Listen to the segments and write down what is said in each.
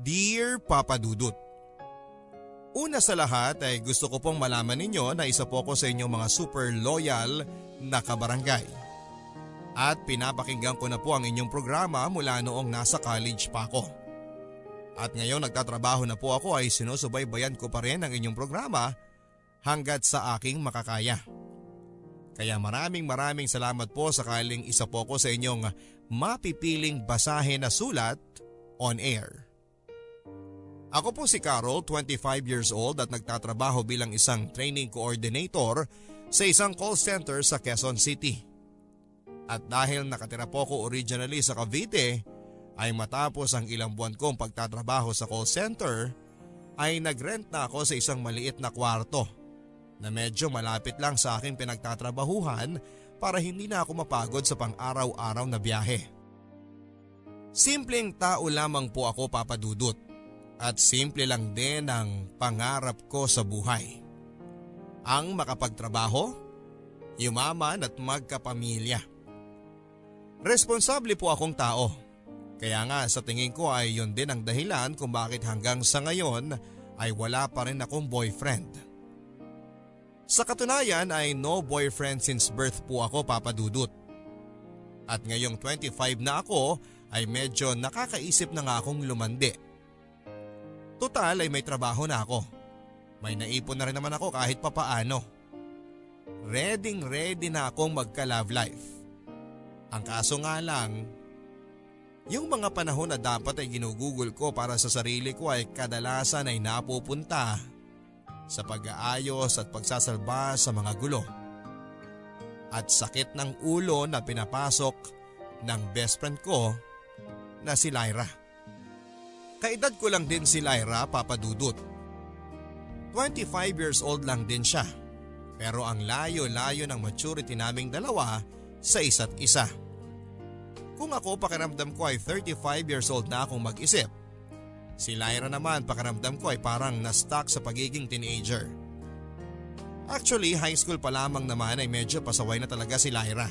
Dear Papa Dudut, Una sa lahat ay gusto ko pong malaman ninyo na isa po ko sa inyong mga super loyal na kabarangay. At pinapakinggan ko na po ang inyong programa mula noong nasa college pa ako. At ngayon nagtatrabaho na po ako ay sinusubaybayan ko pa rin ang inyong programa hanggat sa aking makakaya. Kaya maraming maraming salamat po sakaling isa po ko sa inyong mapipiling basahin na sulat on air. Ako po si Carol, 25 years old at nagtatrabaho bilang isang training coordinator sa isang call center sa Quezon City. At dahil nakatira po ako originally sa Cavite, ay matapos ang ilang buwan kong pagtatrabaho sa call center, ay nagrent na ako sa isang maliit na kwarto na medyo malapit lang sa aking pinagtatrabahuhan para hindi na ako mapagod sa pang-araw-araw na biyahe. Simpleng tao lamang po ako papadudot at simple lang din ang pangarap ko sa buhay. Ang makapagtrabaho, yumaman at magkapamilya. Responsable po akong tao. Kaya nga sa tingin ko ay yon din ang dahilan kung bakit hanggang sa ngayon ay wala pa rin akong boyfriend. Sa katunayan ay no boyfriend since birth po ako papadudot. At ngayong 25 na ako ay medyo nakakaisip na nga akong lumandi Total ay may trabaho na ako. May naipon na rin naman ako kahit papaano. Ready ready na akong magka-love life. Ang kaso nga lang, yung mga panahon na dapat ay ginugugol ko para sa sarili ko ay kadalasan ay napupunta sa pag-aayos at pagsasalba sa mga gulo. At sakit ng ulo na pinapasok ng best friend ko na si Lyra. Kaedad ko lang din si Lyra papadudot. 25 years old lang din siya. Pero ang layo-layo ng maturity naming dalawa sa isa't isa. Kung ako pakiramdam ko ay 35 years old na akong mag-isip. Si Lyra naman pakiramdam ko ay parang na-stuck sa pagiging teenager. Actually high school pa lamang naman ay medyo pasaway na talaga si Lyra.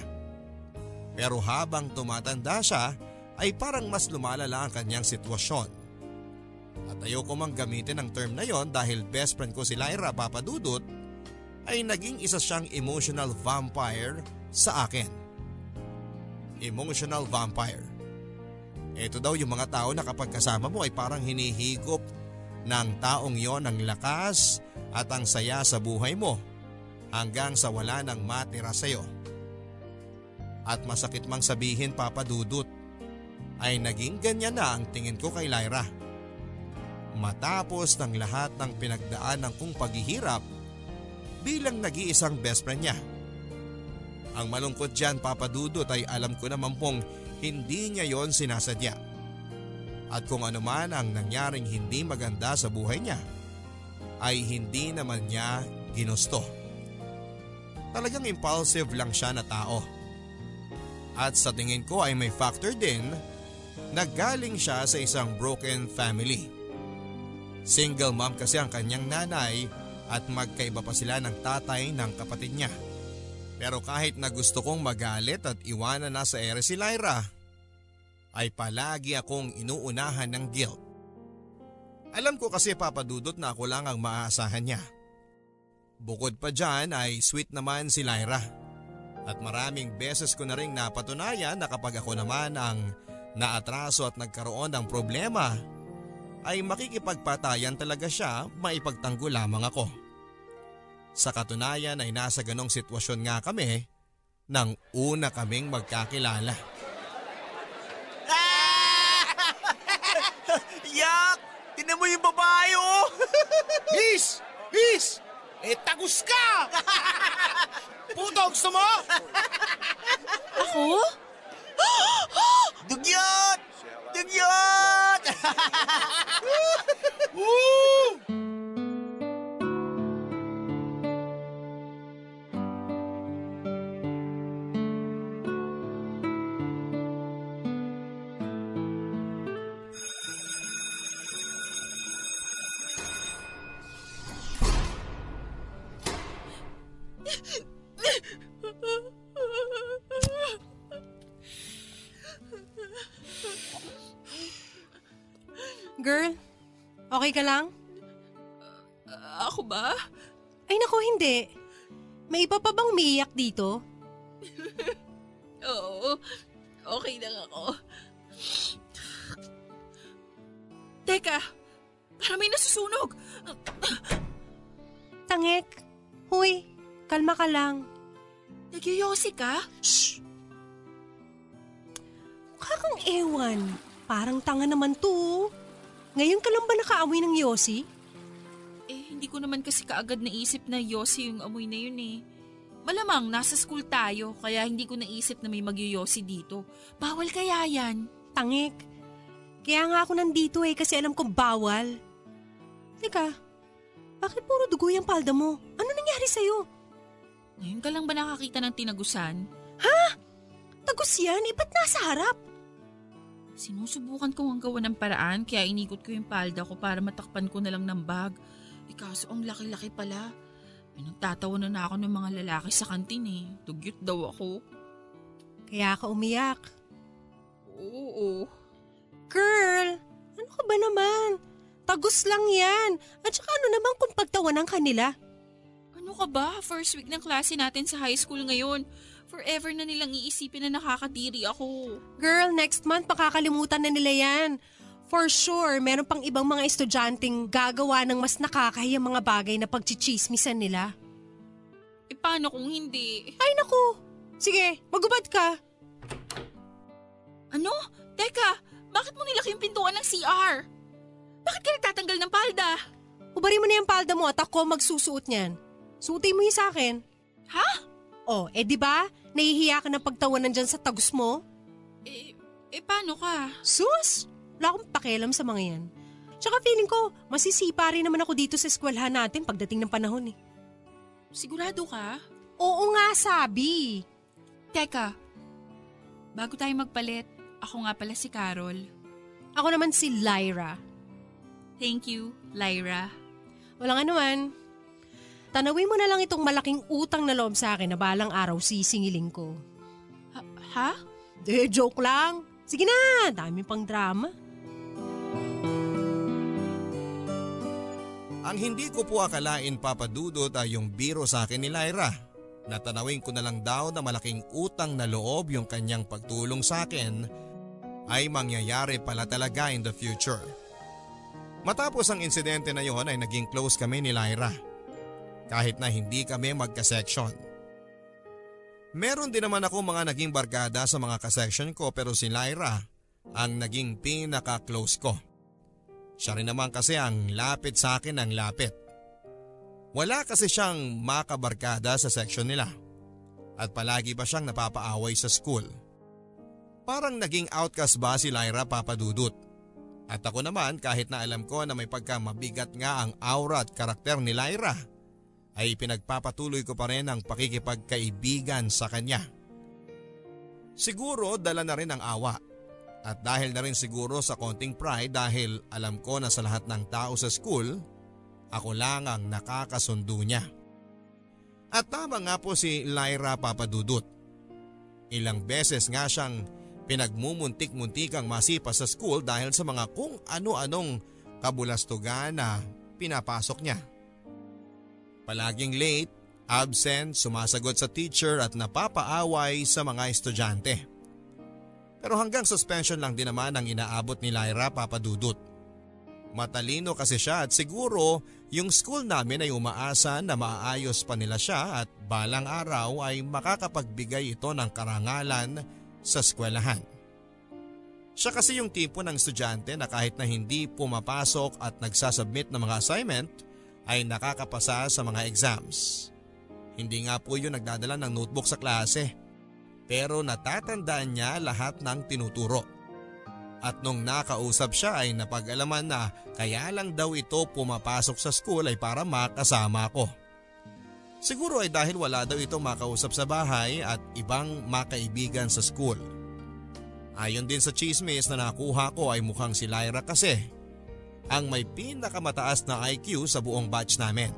Pero habang tumatanda siya ay parang mas lumalala ang kanyang sitwasyon. At ayoko mang gamitin ang term na yon dahil best friend ko si Lyra Papadudut ay naging isa siyang emotional vampire sa akin. Emotional vampire. Ito daw yung mga tao na kapag kasama mo ay parang hinihigop ng taong yon ang lakas at ang saya sa buhay mo hanggang sa wala nang matira sa'yo. At masakit mang sabihin papadudot ay naging ganyan na ang tingin ko kay Lyra matapos ng lahat ng pinagdaanan kong paghihirap bilang nag-iisang best friend niya. Ang malungkot dyan papadudot ay alam ko naman pong hindi niya yon sinasadya. At kung ano man ang nangyaring hindi maganda sa buhay niya, ay hindi naman niya ginusto. Talagang impulsive lang siya na tao. At sa tingin ko ay may factor din na galing siya sa isang broken family. Single mom kasi ang kanyang nanay at magkaiba pa sila ng tatay ng kapatid niya. Pero kahit na gusto kong magalit at iwanan na sa ere si Lyra, ay palagi akong inuunahan ng guilt. Alam ko kasi papadudot na ako lang ang maaasahan niya. Bukod pa dyan ay sweet naman si Lyra. At maraming beses ko na rin napatunayan na kapag ako naman ang naatraso at nagkaroon ng problema ay makikipagpatayan talaga siya maipagtanggol lamang ako. Sa katunayan ay nasa ganong sitwasyon nga kami nang una kaming magkakilala. Ah! Yak! Tinan mo yung babae oh! Miss! Miss! Eh, tagus ka! Puto, gusto mo? Ako? Dugyot! Dugyot! Uh! Okay ka lang? Ah, ako ba? Ay nako, hindi. May iba pa bang umiiyak dito? Oo, okay lang ako. Teka, para may nasusunog. Tangek. Huy, kalma ka lang. Nagyoyosi ka? Shh! Mukha kang ewan. Parang tanga naman to. Ngayon ka lang ba nakaamoy ng yosi? Eh, hindi ko naman kasi kaagad naisip na yosi yung amoy na yun eh. Malamang, nasa school tayo, kaya hindi ko naisip na may magyoyosi dito. Bawal kaya yan? Tangik. Kaya nga ako nandito eh kasi alam kong bawal. Teka, bakit puro dugo yung palda mo? Ano nangyari sa'yo? Ngayon ka lang ba nakakita ng tinagusan? Tagos yan, eh ba't nasa harap? Sinusubukan ko ang gawa ng paraan kaya inikot ko yung palda ko para matakpan ko na lang ng bag. Eh kaso ang laki-laki pala. Pinagtatawa na na ako ng mga lalaki sa kantin eh. Dugyot daw ako. Kaya ka umiyak. Oo. Girl, ano ka ba naman? Tagos lang yan. At saka ano naman kung pagtawanan ka nila? Ano ka ba? First week ng klase natin sa high school ngayon. Forever na nilang iisipin na nakakadiri ako. Girl, next month makakalimutan na nila yan. For sure, meron pang ibang mga estudyanteng gagawa ng mas nakakahiyang mga bagay na pagchichismisan nila. Eh paano kung hindi? Ay naku! Sige, magubad ka. Ano? Teka, bakit mo nilaki yung pintuan ng CR? Bakit ka nagtatanggal ng palda? Ubarin mo na yung palda mo at ako magsusuot niyan. Suotin mo yung sa akin. Ha? Oh, eh di ba? Nahihiya ka ng pagtawanan dyan sa tagus mo? Eh, eh paano ka? Sus! Wala akong pakialam sa mga yan. Tsaka feeling ko, masisipa rin naman ako dito sa eskwelahan natin pagdating ng panahon eh. Sigurado ka? Oo nga sabi. Teka, bago tayo magpalit, ako nga pala si Carol. Ako naman si Lyra. Thank you, Lyra. Walang anuman. Tanawin mo na lang itong malaking utang na loob sa akin na balang araw sisingilin ko. Ha? ha? Eh, joke lang. Sige na, dami pang drama. Ang hindi ko po akalain papadudot ay yung biro sa akin ni Lyra. Natanawin ko na lang daw na malaking utang na loob yung kanyang pagtulong sa akin ay mangyayari pala talaga in the future. Matapos ang insidente na yon ay naging close kami ni Lyra. Kahit na hindi kami magka-section. Meron din naman ako mga naging barkada sa mga kasection ko pero si Lyra ang naging pinaka-close ko. Siya rin naman kasi ang lapit sa akin ng lapit. Wala kasi siyang makabarkada sa section nila. At palagi pa siyang napapaaway sa school. Parang naging outcast ba si Lyra papadudot. At ako naman kahit na alam ko na may pagka mabigat nga ang aura at karakter ni Lyra, ay pinagpapatuloy ko pa rin ang pakikipagkaibigan sa kanya. Siguro dala na rin ang awa at dahil na rin siguro sa konting pride dahil alam ko na sa lahat ng tao sa school, ako lang ang nakakasundo niya. At tama nga po si Lyra Papadudut. Ilang beses nga siyang pinagmumuntik-muntikang masipa sa school dahil sa mga kung ano-anong kabulastugan na pinapasok niya. Palaging late, absent, sumasagot sa teacher at napapaaway sa mga estudyante. Pero hanggang suspension lang din naman ang inaabot ni Lyra Papadudut. Matalino kasi siya at siguro yung school namin ay umaasa na maayos pa nila siya at balang araw ay makakapagbigay ito ng karangalan sa eskwelahan. Siya kasi yung tipo ng estudyante na kahit na hindi pumapasok at nagsasubmit ng mga assignment ay nakakapasa sa mga exams. Hindi nga po yun nagdadala ng notebook sa klase pero natatandaan niya lahat ng tinuturo. At nung nakausap siya ay napag-alaman na kaya lang daw ito pumapasok sa school ay para makasama ko. Siguro ay dahil wala daw ito makausap sa bahay at ibang makaibigan sa school. Ayon din sa chismis na nakuha ko ay mukhang si Lyra kasi ang may pinakamataas na IQ sa buong batch namin.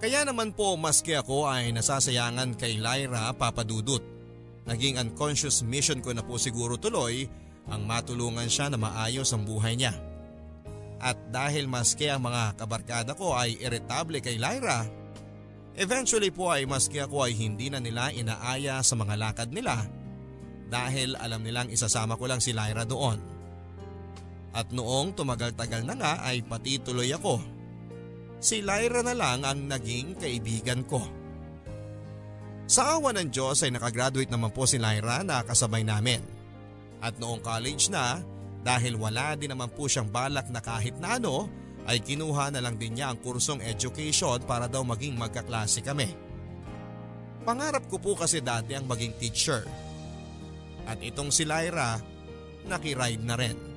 Kaya naman po maski ako ay nasasayangan kay Lyra papadudot. Naging unconscious mission ko na po siguro tuloy ang matulungan siya na maayos ang buhay niya. At dahil maski ang mga kabarkada ko ay irritable kay Lyra, eventually po ay maski ako ay hindi na nila inaaya sa mga lakad nila dahil alam nilang isasama ko lang si Lyra doon. At noong tumagal-tagal na nga ay pati tuloy ako. Si Lyra na lang ang naging kaibigan ko. Sa awa ng Diyos ay nakagraduate naman po si Lyra na kasabay namin. At noong college na, dahil wala din naman po siyang balak na kahit na ano, ay kinuha na lang din niya ang kursong education para daw maging magkaklase kami. Pangarap ko po kasi dati ang maging teacher. At itong si Lyra, nakiride na rin.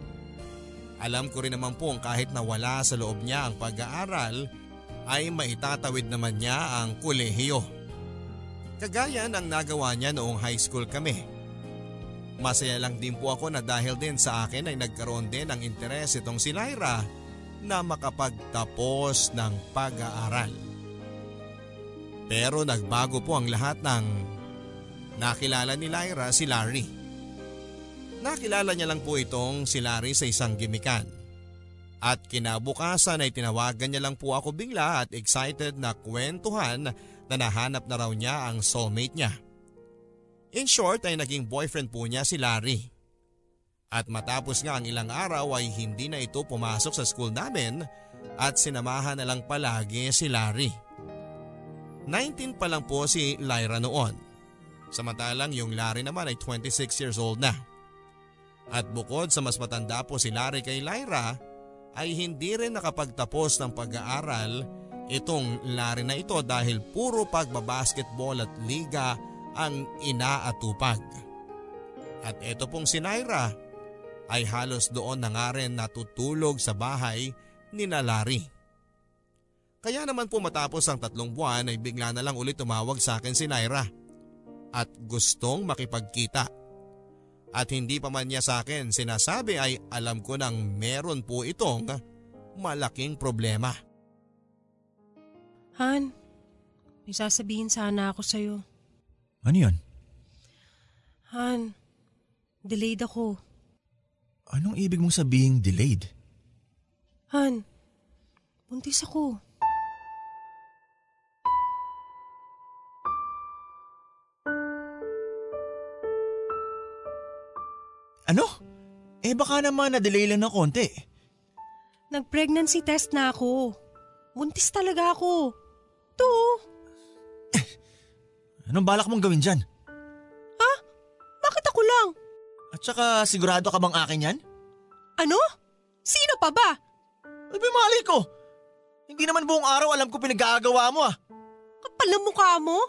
Alam ko rin naman po kahit na wala sa loob niya ang pag-aaral, ay maitatawid naman niya ang kolehiyo. Kagaya ng nagawa niya noong high school kami. Masaya lang din po ako na dahil din sa akin ay nagkaroon din ng interes itong si Lyra na makapagtapos ng pag-aaral. Pero nagbago po ang lahat ng nakilala ni Lyra si Larry. Nakilala niya lang po itong si Larry sa isang gimikan. At kinabukasan ay tinawagan niya lang po ako bigla at excited na kwentuhan na nahanap na raw niya ang soulmate niya. In short ay naging boyfriend po niya si Larry. At matapos nga ang ilang araw ay hindi na ito pumasok sa school namin at sinamahan na lang palagi si Larry. 19 pa lang po si Lyra noon. Samantalang yung Larry naman ay 26 years old na. At bukod sa mas matanda po si Larry kay Lyra, ay hindi rin nakapagtapos ng pag-aaral itong Larry na ito dahil puro pagbabasketball at liga ang inaatupag. At ito pong si Naira ay halos doon na nga rin natutulog sa bahay ni Nalari. Kaya naman po matapos ang tatlong buwan ay bigla na lang ulit tumawag sa akin si Naira at gustong makipagkita. At hindi pa man niya sa akin sinasabi ay alam ko nang meron po itong malaking problema. Han, may sasabihin sana ako sa'yo. Ano yun? Han, delayed ako. Anong ibig mong sabihing delayed? Han, buntis ako. Ano? Eh baka naman na-delay lang ng konti. Nag-pregnancy test na ako. Buntis talaga ako. To. Anong balak mong gawin dyan? Ha? Bakit ako lang? At saka sigurado ka bang akin yan? Ano? Sino pa ba? Ay, mali ko. Hindi naman buong araw alam ko pinag-aagawa mo ah. Kapal na mukha mo?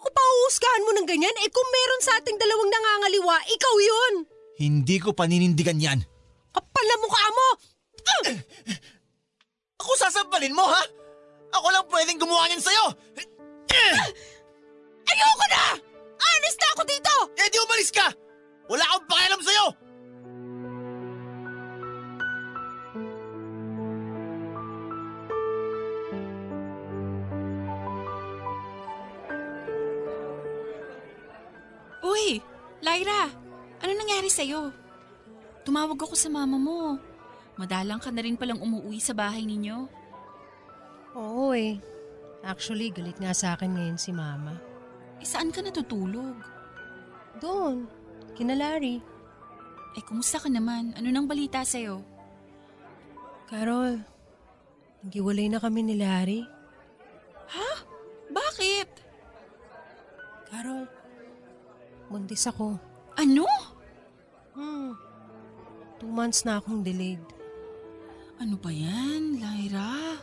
Ako pa uusgahan mo ng ganyan? Eh kung meron sa ating dalawang nangangaliwa, ikaw yun! Hindi ko paninindigan yan. Kapal na mukha mo! Ah! Ako sasampalin mo ha? Ako lang pwedeng gumawa niyan sa'yo! Ayoko na! Honest na ako dito! Eh di umalis ka! Wala akong pakialam sa'yo! Uy, Lyra, nangyari sa'yo? Tumawag ako sa mama mo. Madalang ka na rin palang umuwi sa bahay ninyo. Oo eh. Actually, galit nga sa akin ngayon si Mama. Eh saan ka natutulog? Doon, kina Larry. Eh kumusta ka naman? Ano nang balita sa'yo? Carol, naghiwalay na kami ni Larry. Bakit? Carol, buntis ako. Ano? Hmm, two months na akong delayed. Ano ba yan, Lyra?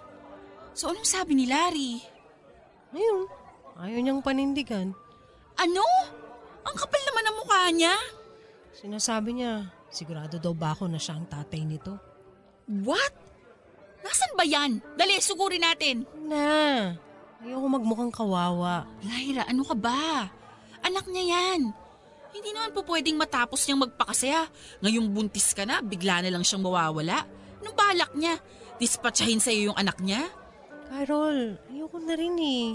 So anong sabi ni Larry? Ayun, ayaw niyang panindigan. Ano? Ang kapal naman ang mukha niya. Sinasabi niya, sigurado daw ba ako na siya ang tatay nito? What? Nasaan ba yan? Dali, sugurin natin. Na, ayoko magmukhang kawawa. Lyra, ano ka ba? Anak niya yan. Hindi naman po pwedeng matapos niyang magpakasaya. Ngayong buntis ka na, bigla na lang siyang mawawala. Anong balak niya? Dispatchahin sa'yo yung anak niya? Carol, ayoko na rin eh.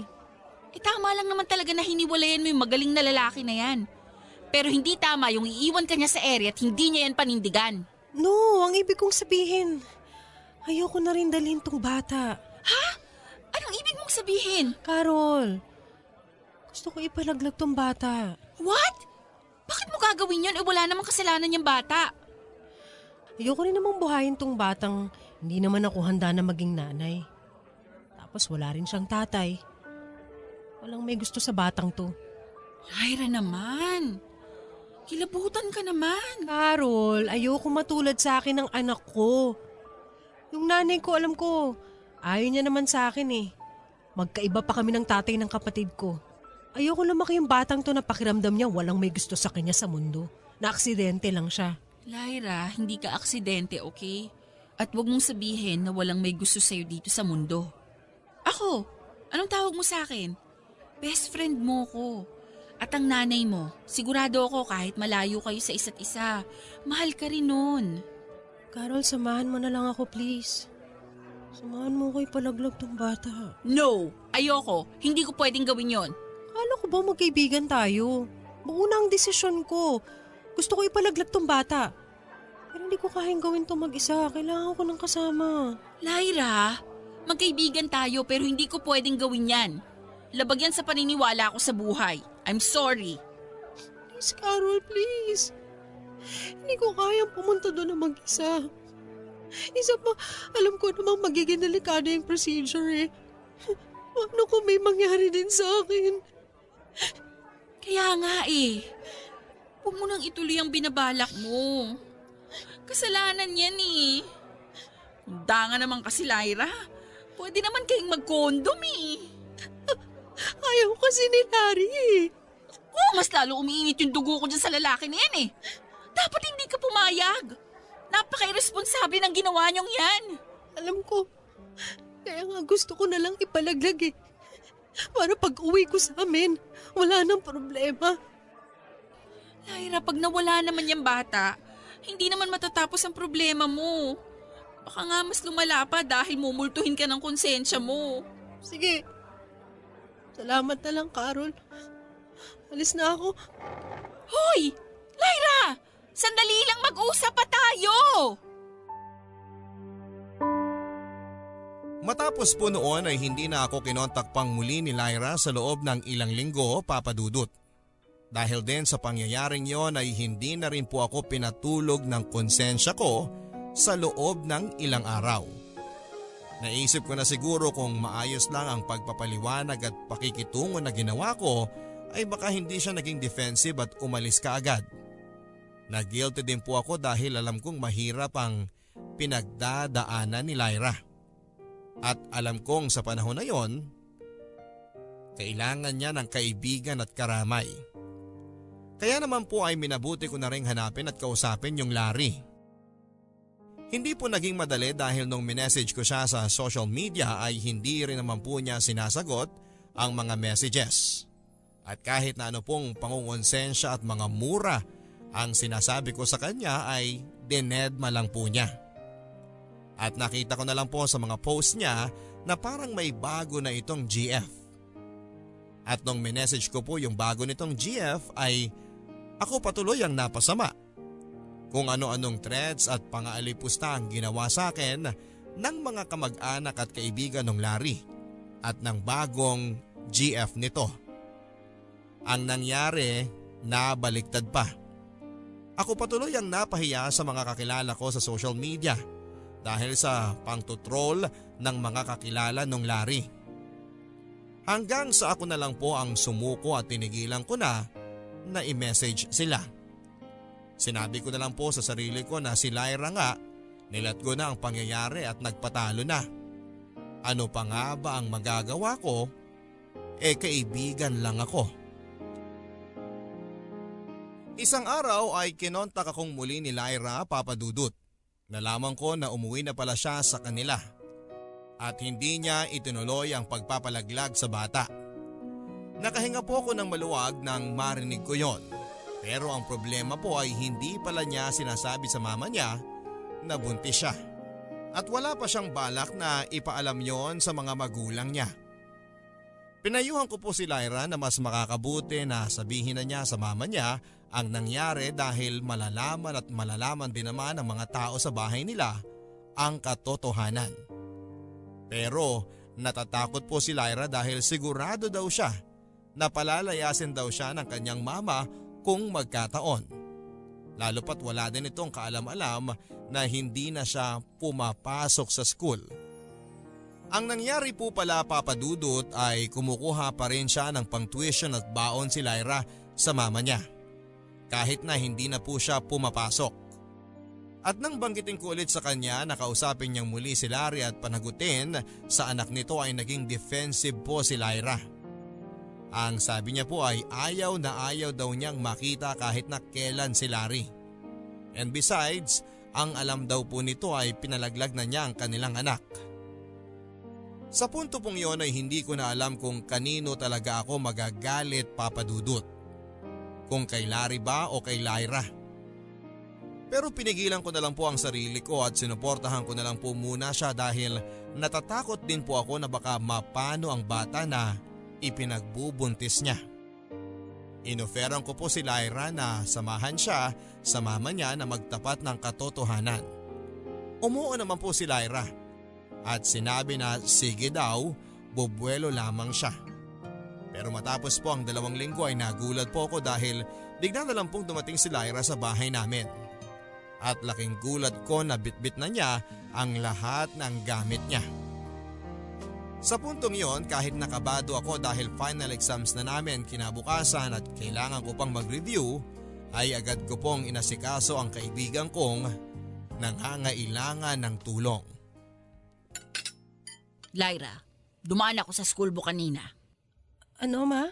Eh tama lang naman talaga na hiniwalayan mo yung magaling na lalaki na yan. Pero hindi tama yung iiwan ka niya sa area at hindi niya yan panindigan. No, ang ibig kong sabihin. Ayoko na rin dalhin tong bata. Anong ibig mong sabihin? Carol, gusto ko ipalaglag tong bata. What? Bakit mo gagawin yun? Eh wala namang kasalanan yung bata. Ayoko rin namang buhayin tong batang hindi naman ako handa na maging nanay. Tapos wala rin siyang tatay. Walang may gusto sa batang to. Lyra naman. Kilabutan ka naman. Carol, ayoko matulad sa akin ng anak ko. Yung nanay ko, alam ko, ayaw niya naman sa akin eh. Magkaiba pa kami ng tatay ng kapatid ko. Ayoko lumaki yung batang to na pakiramdam niya walang may gusto sa kanya sa mundo. Na aksidente lang siya. Lyra, hindi ka aksidente, okay? At wag mong sabihin na walang may gusto sa'yo dito sa mundo. Ako, anong tawag mo sa akin? Best friend mo ko. At ang nanay mo, sigurado ako kahit malayo kayo sa isa't isa, mahal ka rin nun. Carol, samahan mo na lang ako please. Samahan mo ko ipalaglag tong bata. No, ayoko. Hindi ko pwedeng gawin yon. Kala ko ba magkaibigan tayo? Buo na ang desisyon ko. Gusto ko ipalaglag tong bata. Pero hindi ko kayang gawin to mag-isa. Kailangan ko ng kasama. Lyra, magkaibigan tayo pero hindi ko pwedeng gawin yan. Labag yan sa paniniwala ko sa buhay. I'm sorry. Please, Carol, please. Hindi ko kayang pumunta doon na mag-isa. Isa pa, alam ko namang magiging delikado yung procedure eh. Ano kung may mangyari din sa akin? Kaya nga eh. Huwag mo nang ituloy ang binabalak mo. Kasalanan yan eh. Hunda nga naman kasi, Lyra. Pwede naman kayong mag-condom eh. Ayaw kasi ni Larry eh. Oh, mas lalo umiinit yung dugo ko dyan sa lalaki na yan eh. Dapat hindi ka pumayag. Napaka-irresponsable ng ginawa niyong yan. Alam ko. Kaya nga gusto ko na lang ipalaglag eh. Para pag uwi ko sa amin, wala nang problema. Lyra, pag nawala naman yung bata, hindi naman matatapos ang problema mo. Baka nga mas lumala pa dahil mumultuhin ka ng konsensya mo. Sige. Salamat na lang, Carol. Alis na ako. Hoy! Lyra! Sandali lang mag-usap pa tayo! Matapos po noon ay hindi na ako kinontak pang muli ni Lyra sa loob ng ilang linggo papadudot. Dahil din sa pangyayaring yon ay hindi na rin po ako pinatulog ng konsensya ko sa loob ng ilang araw. Naisip ko na siguro kung maayos lang ang pagpapaliwanag at pakikitungo na ginawa ko ay baka hindi siya naging defensive at umalis ka agad. Nag-guilty din po ako dahil alam kong mahirap ang pinagdadaanan ni Lyra. At alam kong sa panahon na yon, kailangan niya ng kaibigan at karamay. Kaya naman po ay minabuti ko na rin hanapin at kausapin yung Larry. Hindi po naging madali dahil nung minessage ko siya sa social media ay hindi rin naman po niya sinasagot ang mga messages. At kahit na ano pong pangungonsensya at mga mura ang sinasabi ko sa kanya ay dinedma lang po niya. At nakita ko na lang po sa mga post niya na parang may bago na itong GF. At nung minessage ko po yung bago nitong GF ay ako patuloy ang napasama. Kung ano-anong threads at pangaalipusta ang ginawa sa akin ng mga kamag-anak at kaibigan ng Larry at ng bagong GF nito. Ang nangyari, nabaliktad pa. Ako patuloy ang napahiya sa mga kakilala ko sa social media dahil sa pangtutrol ng mga kakilala nung Larry. Hanggang sa ako na lang po ang sumuko at tinigilan ko na na i-message sila. Sinabi ko na lang po sa sarili ko na si Lyra nga nilat ko na ang pangyayari at nagpatalo na. Ano pa nga ba ang magagawa ko? Eh kaibigan lang ako. Isang araw ay kinontak akong muli ni Lyra papadudot. Nalaman ko na umuwi na pala siya sa kanila at hindi niya itinuloy ang pagpapalaglag sa bata. Nakahinga po ako ng maluwag nang marinig ko yon. Pero ang problema po ay hindi pala niya sinasabi sa mama niya na buntis siya. At wala pa siyang balak na ipaalam yon sa mga magulang niya. Pinayuhan ko po si Lyra na mas makakabuti na sabihin na niya sa mama niya ang nangyari dahil malalaman at malalaman din naman ng mga tao sa bahay nila ang katotohanan. Pero natatakot po si Lyra dahil sigurado daw siya na palalayasin daw siya ng kanyang mama kung magkataon. Lalo pat wala din itong kaalam-alam na hindi na siya pumapasok sa school. Ang nangyari po pala papadudot ay kumukuha pa rin siya ng pang-tuition at baon si Lyra sa mama niya. Kahit na hindi na po siya pumapasok. At nang banggitin ko ulit sa kanya, nakausapin niyang muli si Larry at panagutin sa anak nito ay naging defensive po si Lyra. Ang sabi niya po ay ayaw na ayaw daw niyang makita kahit na kailan si Larry. And besides, ang alam daw po nito ay pinalaglag na niya ang kanilang anak. Sa punto pong yon ay hindi ko na alam kung kanino talaga ako magagalit papadudot. Kung kay Larry ba o kay Lyra. Pero pinigilan ko na lang po ang sarili ko at sinuportahan ko na lang po muna siya dahil natatakot din po ako na baka mapano ang bata na ipinagbubuntis niya. Inoferan ko po si Lyra na samahan siya sa mama niya na magtapat ng katotohanan. Umuo naman po si Lyra at sinabi na sige daw, bubuelo lamang siya. Pero matapos po ang dalawang linggo ay nagulat po ako dahil bigla na lang pong dumating si Lyra sa bahay namin at laking gulat ko na bitbit na niya ang lahat ng gamit niya. Sa puntong yon kahit nakabado ako dahil final exams na namin kinabukasan at kailangan ko pang mag-review ay agad ko pong inasikaso ang kaibigan kong nangangailangan ng tulong. Lyra, dumaan ako sa school book kanina. Ano ma?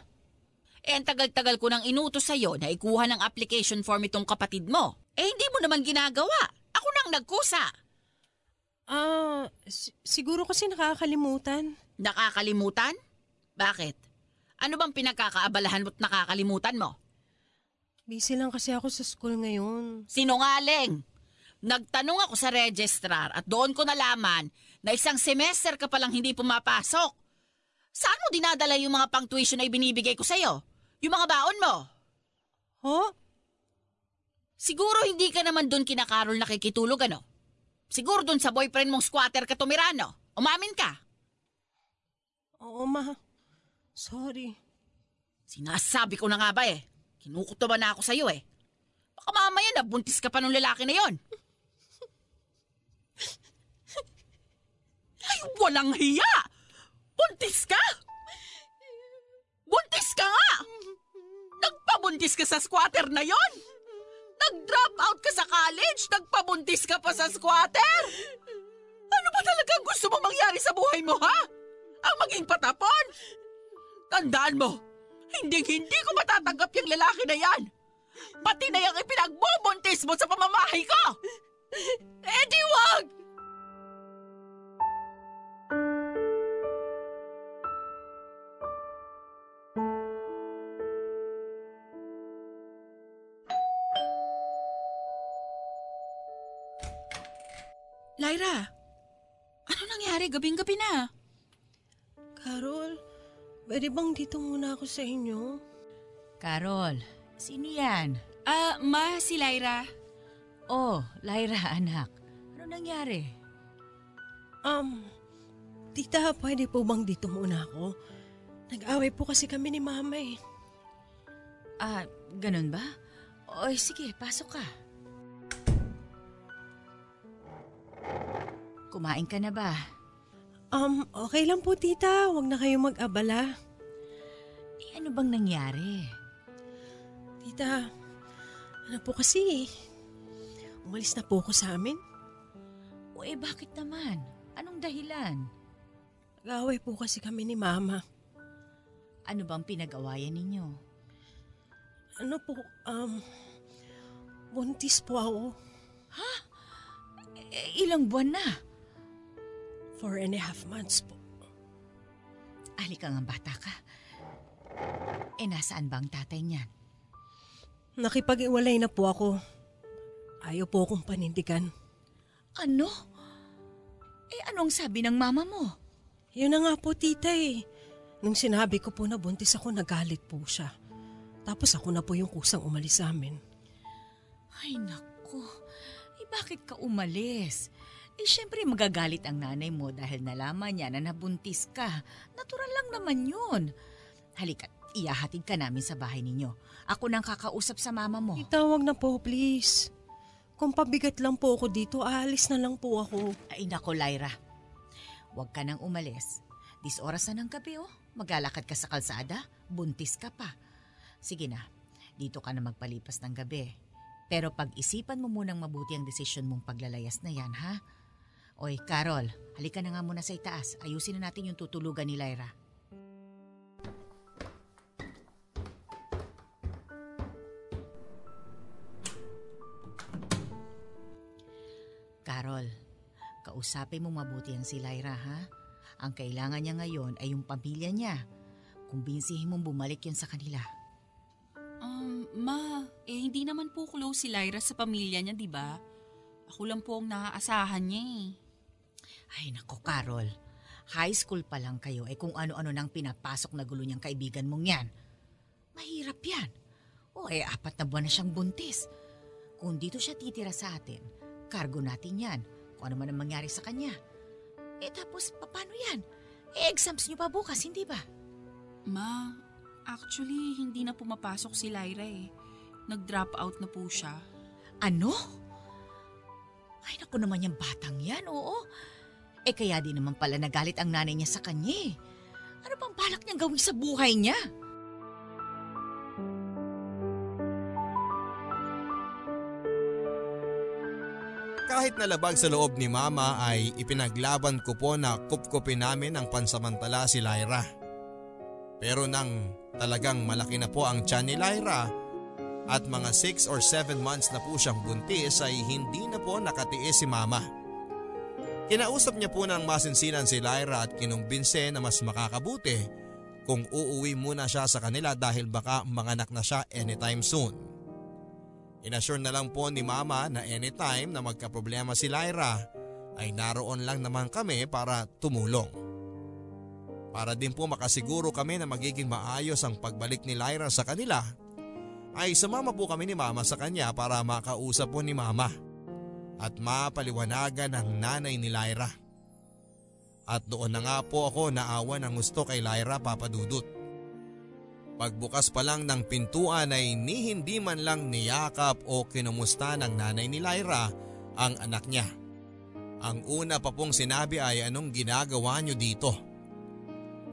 Eh, ang tagal-tagal ko nang inutos sa'yo na ikuha ng application form itong kapatid mo. Eh, hindi mo naman ginagawa. Ako nang nagkusa. Ah, si- siguro kasi nakakalimutan. Nakakalimutan? Bakit? Ano bang pinagkakaabalahan mo't nakakalimutan mo? Busy lang kasi ako sa school ngayon. Sinungaling! Nagtanong ako sa registrar at doon ko nalaman na isang semester ka palang hindi pumapasok. Saan mo dinadala yung mga pang-tuition na ibinibigay ko sa'yo? Yung mga baon mo? Ho? Siguro hindi ka naman doon kinakarol nakikitulog ano? Siguro doon sa boyfriend mong squatter ka tumirano. Umamin ka. Oo ma. Sorry. Sinasabi ko na nga ba eh. Kinukuto ba na ako sa'yo eh. Baka mamaya na buntis ka pa nung lalaki na yon. Ay, walang hiya! Buntis ka? Buntis ka nga! Nagpabuntis ka sa squatter na yon? Nag-drop out ka sa college, nagpabuntis ka pa sa squatter? Ano ba talaga gusto mo mangyari sa buhay mo, ha? Ang maging patapon? Tandaan mo, hindi-hindi ko matatanggap yung lalaki na yan. Pati na yung ipinagbubuntis mo sa pamamahay ko. Eh di wag! Gabing-gabi na. Carol, pwede bang dito muna ako sa inyo? Carol, sino yan? Ah, ma, si Lyra. Oh, Lyra, anak. Ano nangyari? Um, tita, pwede po bang dito muna ako? Nag-away po kasi kami ni mama eh. Ah, ganun ba? Oy, sige, pasok ka. Kumain ka na ba? Um, okay lang po tita, huwag na kayong mag-abala. Eh, ano bang nangyari? Tita, ano po kasi Umalis na po ako sa amin. O eh, bakit naman? Anong dahilan? Nag-away po kasi kami ni mama. Ano bang pinag-awayan ninyo? Ano po, um, buntis po ako. Eh, ilang buwan na? Four and a half months po. Halika nga bata ka. Eh, nasaan ba ang tatay niyan? Nakipag-iwalay na po ako. Ayaw po akong panindigan. Ano? Eh, anong sabi ng mama mo? Yun na nga po, tita eh. Nung sinabi ko po na buntis ako, nagalit po siya. Tapos ako na po yung kusang umalis sa amin. Ay, naku. Eh, bakit ka umalis? Eh syempre magagalit ang nanay mo dahil nalaman niya na nabuntis ka. Natural lang naman yun. Halika, iyahatid ka namin sa bahay ninyo. Ako nang kakausap sa mama mo. Itawag na po, please. Kung pabigat lang po ako dito, aalis na lang po ako. Ay nako, Lyra. Huwag ka nang umalis. Dis oras na ng gabi oh. Maglalakad ka sa kalsada, buntis ka pa. Sige na, dito ka na magpalipas ng gabi. Pero pag-isipan mo munang mabuti ang desisyon mong paglalayas na yan, ha? Oy, Carol, halika na nga muna sa itaas. Ayusin na natin yung tutulugan ni Lyra. Carol, kausapin mo mabuti ang si Lyra, ha? Ang kailangan niya ngayon ay yung pamilya niya. Kumbinsihin mong bumalik yun sa kanila. Um, ma, eh hindi naman po close si Lyra sa pamilya niya, di ba? Ako lang po ang naaasahan niya eh. Ay nako, Carol. High school pa lang kayo ay kung ano-ano nang pinapasok na gulo niyang kaibigan mong yan. Mahirap yan. O eh, apat na buwan na siyang buntis. Kung dito siya titira sa atin, cargo natin yan. Kung ano man ang mangyari sa kanya. Eh tapos, paano yan? Eh, exams niyo pa bukas, hindi ba? Ma, actually hindi na pumapasok si Lyra eh. Nag-drop out na po siya. Ano? Ay, naku naman yung batang yan, oo. Eh kaya din naman pala nagalit ang nanay niya sa kanya eh. Ano bang balak niyang gawin sa buhay niya? Kahit nalabag sa loob ni mama ay ipinaglaban ko po na kupkupin namin ang pansamantala si Lyra. Pero nang talagang malaki na po ang tiyan ni Lyra at mga 6 or 7 months na po siyang buntis ay hindi na po nakatiis si mama. Kinausap niya po ng masinsinan si Lyra at kinumbinse na mas makakabuti kung uuwi muna siya sa kanila dahil baka manganak na siya anytime soon. Inassure na lang po ni mama na anytime na magkaproblema si Lyra ay naroon lang naman kami para tumulong. Para din po makasiguro kami na magiging maayos ang pagbalik ni Lyra sa kanila ay sumama po kami ni mama sa kanya para makausap po ni mama at mapaliwanagan ang nanay ni Lyra. At doon na nga po ako naawa ng gusto kay Lyra papadudot. Pagbukas pa lang ng pintuan ay ni hindi man lang niyakap o kinumusta ng nanay ni Lyra ang anak niya. Ang una pa pong sinabi ay anong ginagawa niyo dito.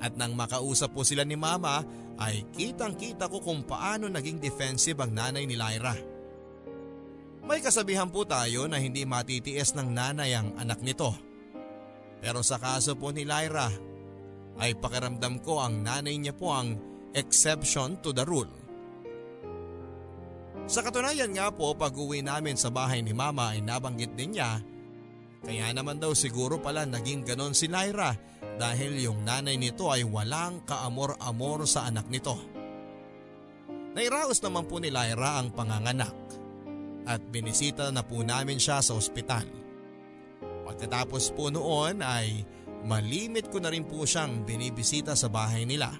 At nang makausap po sila ni mama ay kitang kita ko kung paano naging defensive ang nanay ni Lyra. May kasabihan po tayo na hindi matitiis ng nanay ang anak nito. Pero sa kaso po ni Lyra ay pakiramdam ko ang nanay niya po ang exception to the rule. Sa katunayan nga po pag uwi namin sa bahay ni mama ay nabanggit din niya kaya naman daw siguro pala naging ganon si Lyra dahil yung nanay nito ay walang kaamor-amor sa anak nito. Nairaos naman po ni Lyra ang panganganak at binisita na po namin siya sa ospital. Pagkatapos po noon ay malimit ko na rin po siyang binibisita sa bahay nila.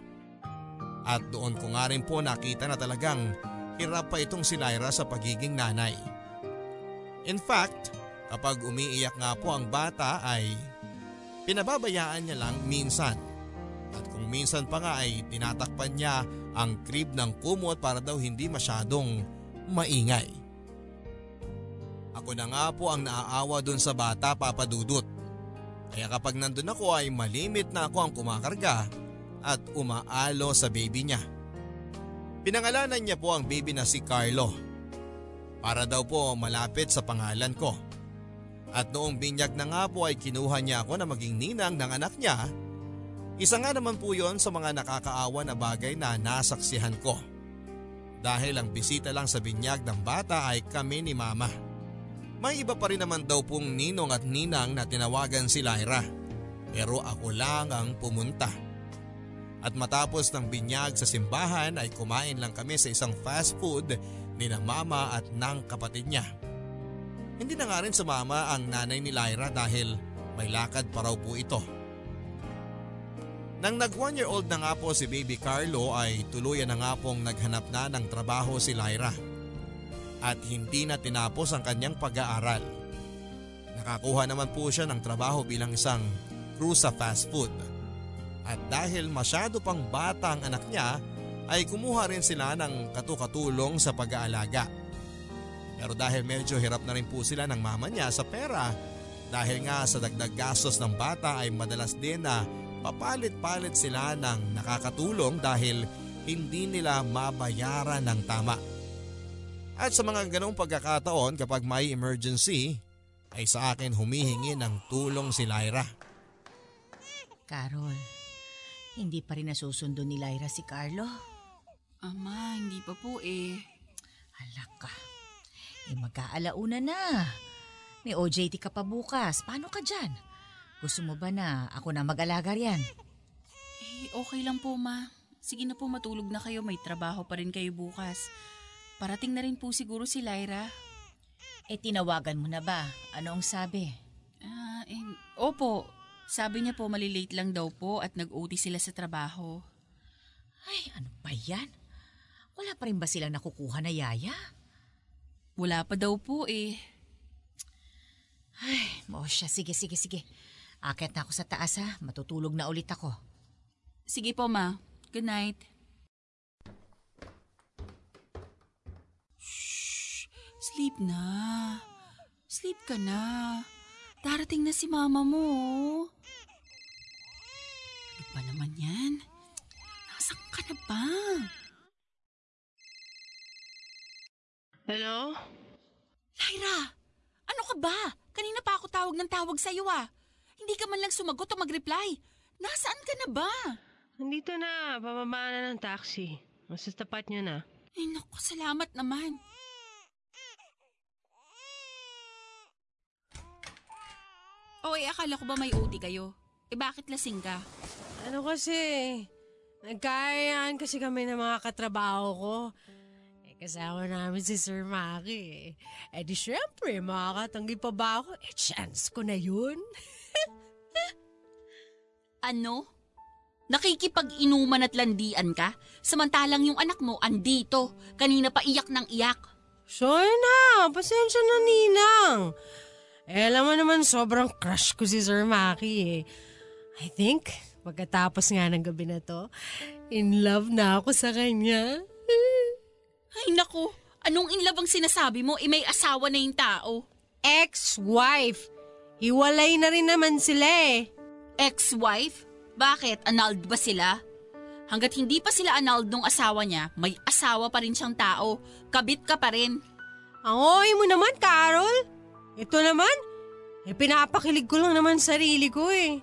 At doon ko nga rin po nakita na talagang hirap pa itong si Lyra sa pagiging nanay. In fact, kapag umiiyak nga po ang bata ay pinababayaan niya lang minsan. At kung minsan pa nga ay tinatakpan niya ang crib ng kumot para daw hindi masyadong maingay. Ako na nga po ang naaawa dun sa bata papadudot. Kaya kapag nandun ako ay malimit na ako ang kumakarga at umaalo sa baby niya. Pinangalanan niya po ang baby na si Carlo para daw po malapit sa pangalan ko. At noong binyag na nga po ay kinuha niya ako na maging ninang ng anak niya. Isa nga naman po yon sa mga nakakaawa na bagay na nasaksihan ko. Dahil ang bisita lang sa binyag ng bata ay kami ni mama. May iba pa rin naman daw pong ninong at ninang na tinawagan si Lyra. Pero ako lang ang pumunta. At matapos ng binyag sa simbahan ay kumain lang kami sa isang fast food ni na mama at ng kapatid niya. Hindi na nga rin sa mama ang nanay ni Lyra dahil may lakad pa raw po ito. Nang nag one year old na nga po si baby Carlo ay tuluyan na nga pong naghanap na ng trabaho si Lyra. At hindi na tinapos ang kanyang pag-aaral. Nakakuha naman po siya ng trabaho bilang isang crew sa fast food. At dahil masyado pang bata ang anak niya ay kumuha rin sila ng katukatulong sa pag-aalaga. Pero dahil medyo hirap na rin po sila ng mama niya sa pera dahil nga sa dagdag gastos ng bata ay madalas din na papalit-palit sila ng nakakatulong dahil hindi nila mabayaran ng tama. At sa mga ganong pagkakataon kapag may emergency ay sa akin humihingi ng tulong si Lyra. Carol, hindi pa rin nasusundo ni Lyra si Carlo. Ama, hindi pa po eh. Alak ka. Eh magkaalauna na. May OJT ka pa bukas. Paano ka dyan? Gusto mo ba na ako na mag-alaga riyan? Eh, okay lang po ma. Sige na po matulog na kayo, may trabaho pa rin kayo bukas. Parating na rin po siguro si Lyra. Eh tinawagan mo na ba? Ano ang sabi? Ah, eh, opo. Sabi niya po malilate lang daw po at nag-OT sila sa trabaho. Ay, ano ba yan? Wala pa rin ba silang nakukuha na yaya? Wala pa daw po eh. Ay, mo siya. Sige, sige, sige. Akit na ako sa taas ha. Matutulog na ulit ako. Sige po ma. Good night. Sleep na. Sleep ka na. Darating na si mama mo. Ano ba naman yan? Nasaan ka na ba? Hello? Lyra! Ano ka ba? Kanina pa ako tawag ng tawag sa'yo ah. Hindi ka man lang sumagot o mag-reply. Nasaan ka na ba? Nandito na, pababa na ng taxi. Nasa tapat niya na. Ay naku, salamat naman. O eh, akala ko ba may OT kayo? Eh bakit lasing ka? Ano kasi, nagkayaan kasi kami ng mga katrabaho ko. Eh, kasama namin si Sir Maki eh. Eh di syempre, makakatanggi pa ba ako? Eh, chance ko na yun. Ano? Nakikipag-inuman at landian ka? Samantalang yung anak mo andito. Kanina pa iyak ng iyak. Sorry na, pasensya na ninang. Eh, alam mo naman sobrang crush ko si Sir Maki eh. I think, pagkatapos nga ng gabi na to, in love na ako sa kanya. Ay naku, anong in love ang sinasabi mo? Eh may asawa na yung tao. Ex-wife. Hiwalay na rin naman sila eh. Ex-wife? Bakit? Annulled ba sila? Hanggat hindi pa sila annulled nung asawa niya, may asawa pa rin siyang tao. Kabit ka pa rin. Ang oy mo naman, Carol. Ito naman, eh pinapakilig ko lang naman sarili ko eh.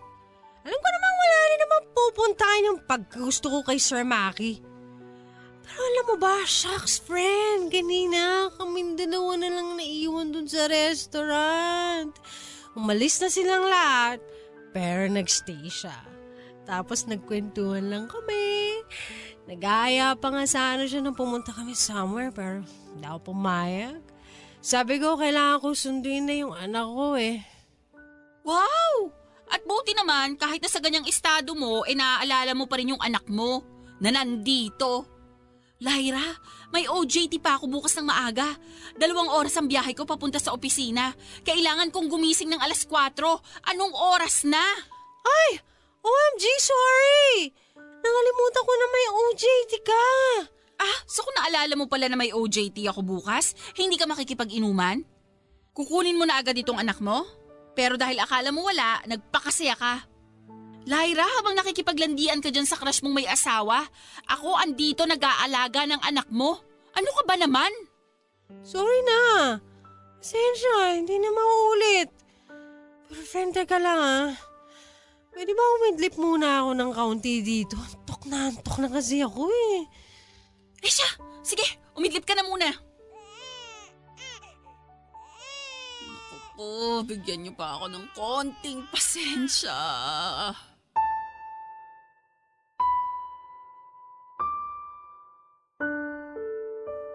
Alam ko namang wala rin naman pupuntahan yung paggusto ko kay Sir Maki. Pero alam mo ba, shucks friend, kanina kami dalawa na lang naiwan dun sa restaurant. Umalis na silang lahat, pero nagstay siya. Tapos nagkwentuhan lang kami. Nag-aaya pa nga sana siya nung pumunta kami somewhere pero hindi ako pumayag. Sabi ko, kailangan ko sunduin na yung anak ko eh. Wow! At buti naman, kahit na sa ganyang estado mo, eh naaalala mo pa rin yung anak mo na nandito. Lyra, may OJT pa ako bukas ng maaga. Dalawang oras ang biyahe ko papunta sa opisina. Kailangan kong gumising ng alas 4. Anong oras na? Ay! OMG, sorry! Nakalimutan ko na may OJT ka. Ah, so kung naalala mo pala na may OJT ako bukas, hindi ka makikipag-inuman? Kukunin mo na agad itong anak mo? Pero dahil akala mo wala, nagpakasaya ka. Lyra, habang nakikipaglandian ka dyan sa crush mong may asawa, ako andito nag-aalaga ng anak mo. Ano ka ba naman? Sorry na. Pasensya, hindi na mauulit. Pero friend, teka lang ah. Pwede ba umidlip muna ako ng kaunti dito? Antok na antok na kasi ako eh. Siya, sige, umidlip ka na muna. Naku po, bigyan niyo pa ako ng konting pasensya.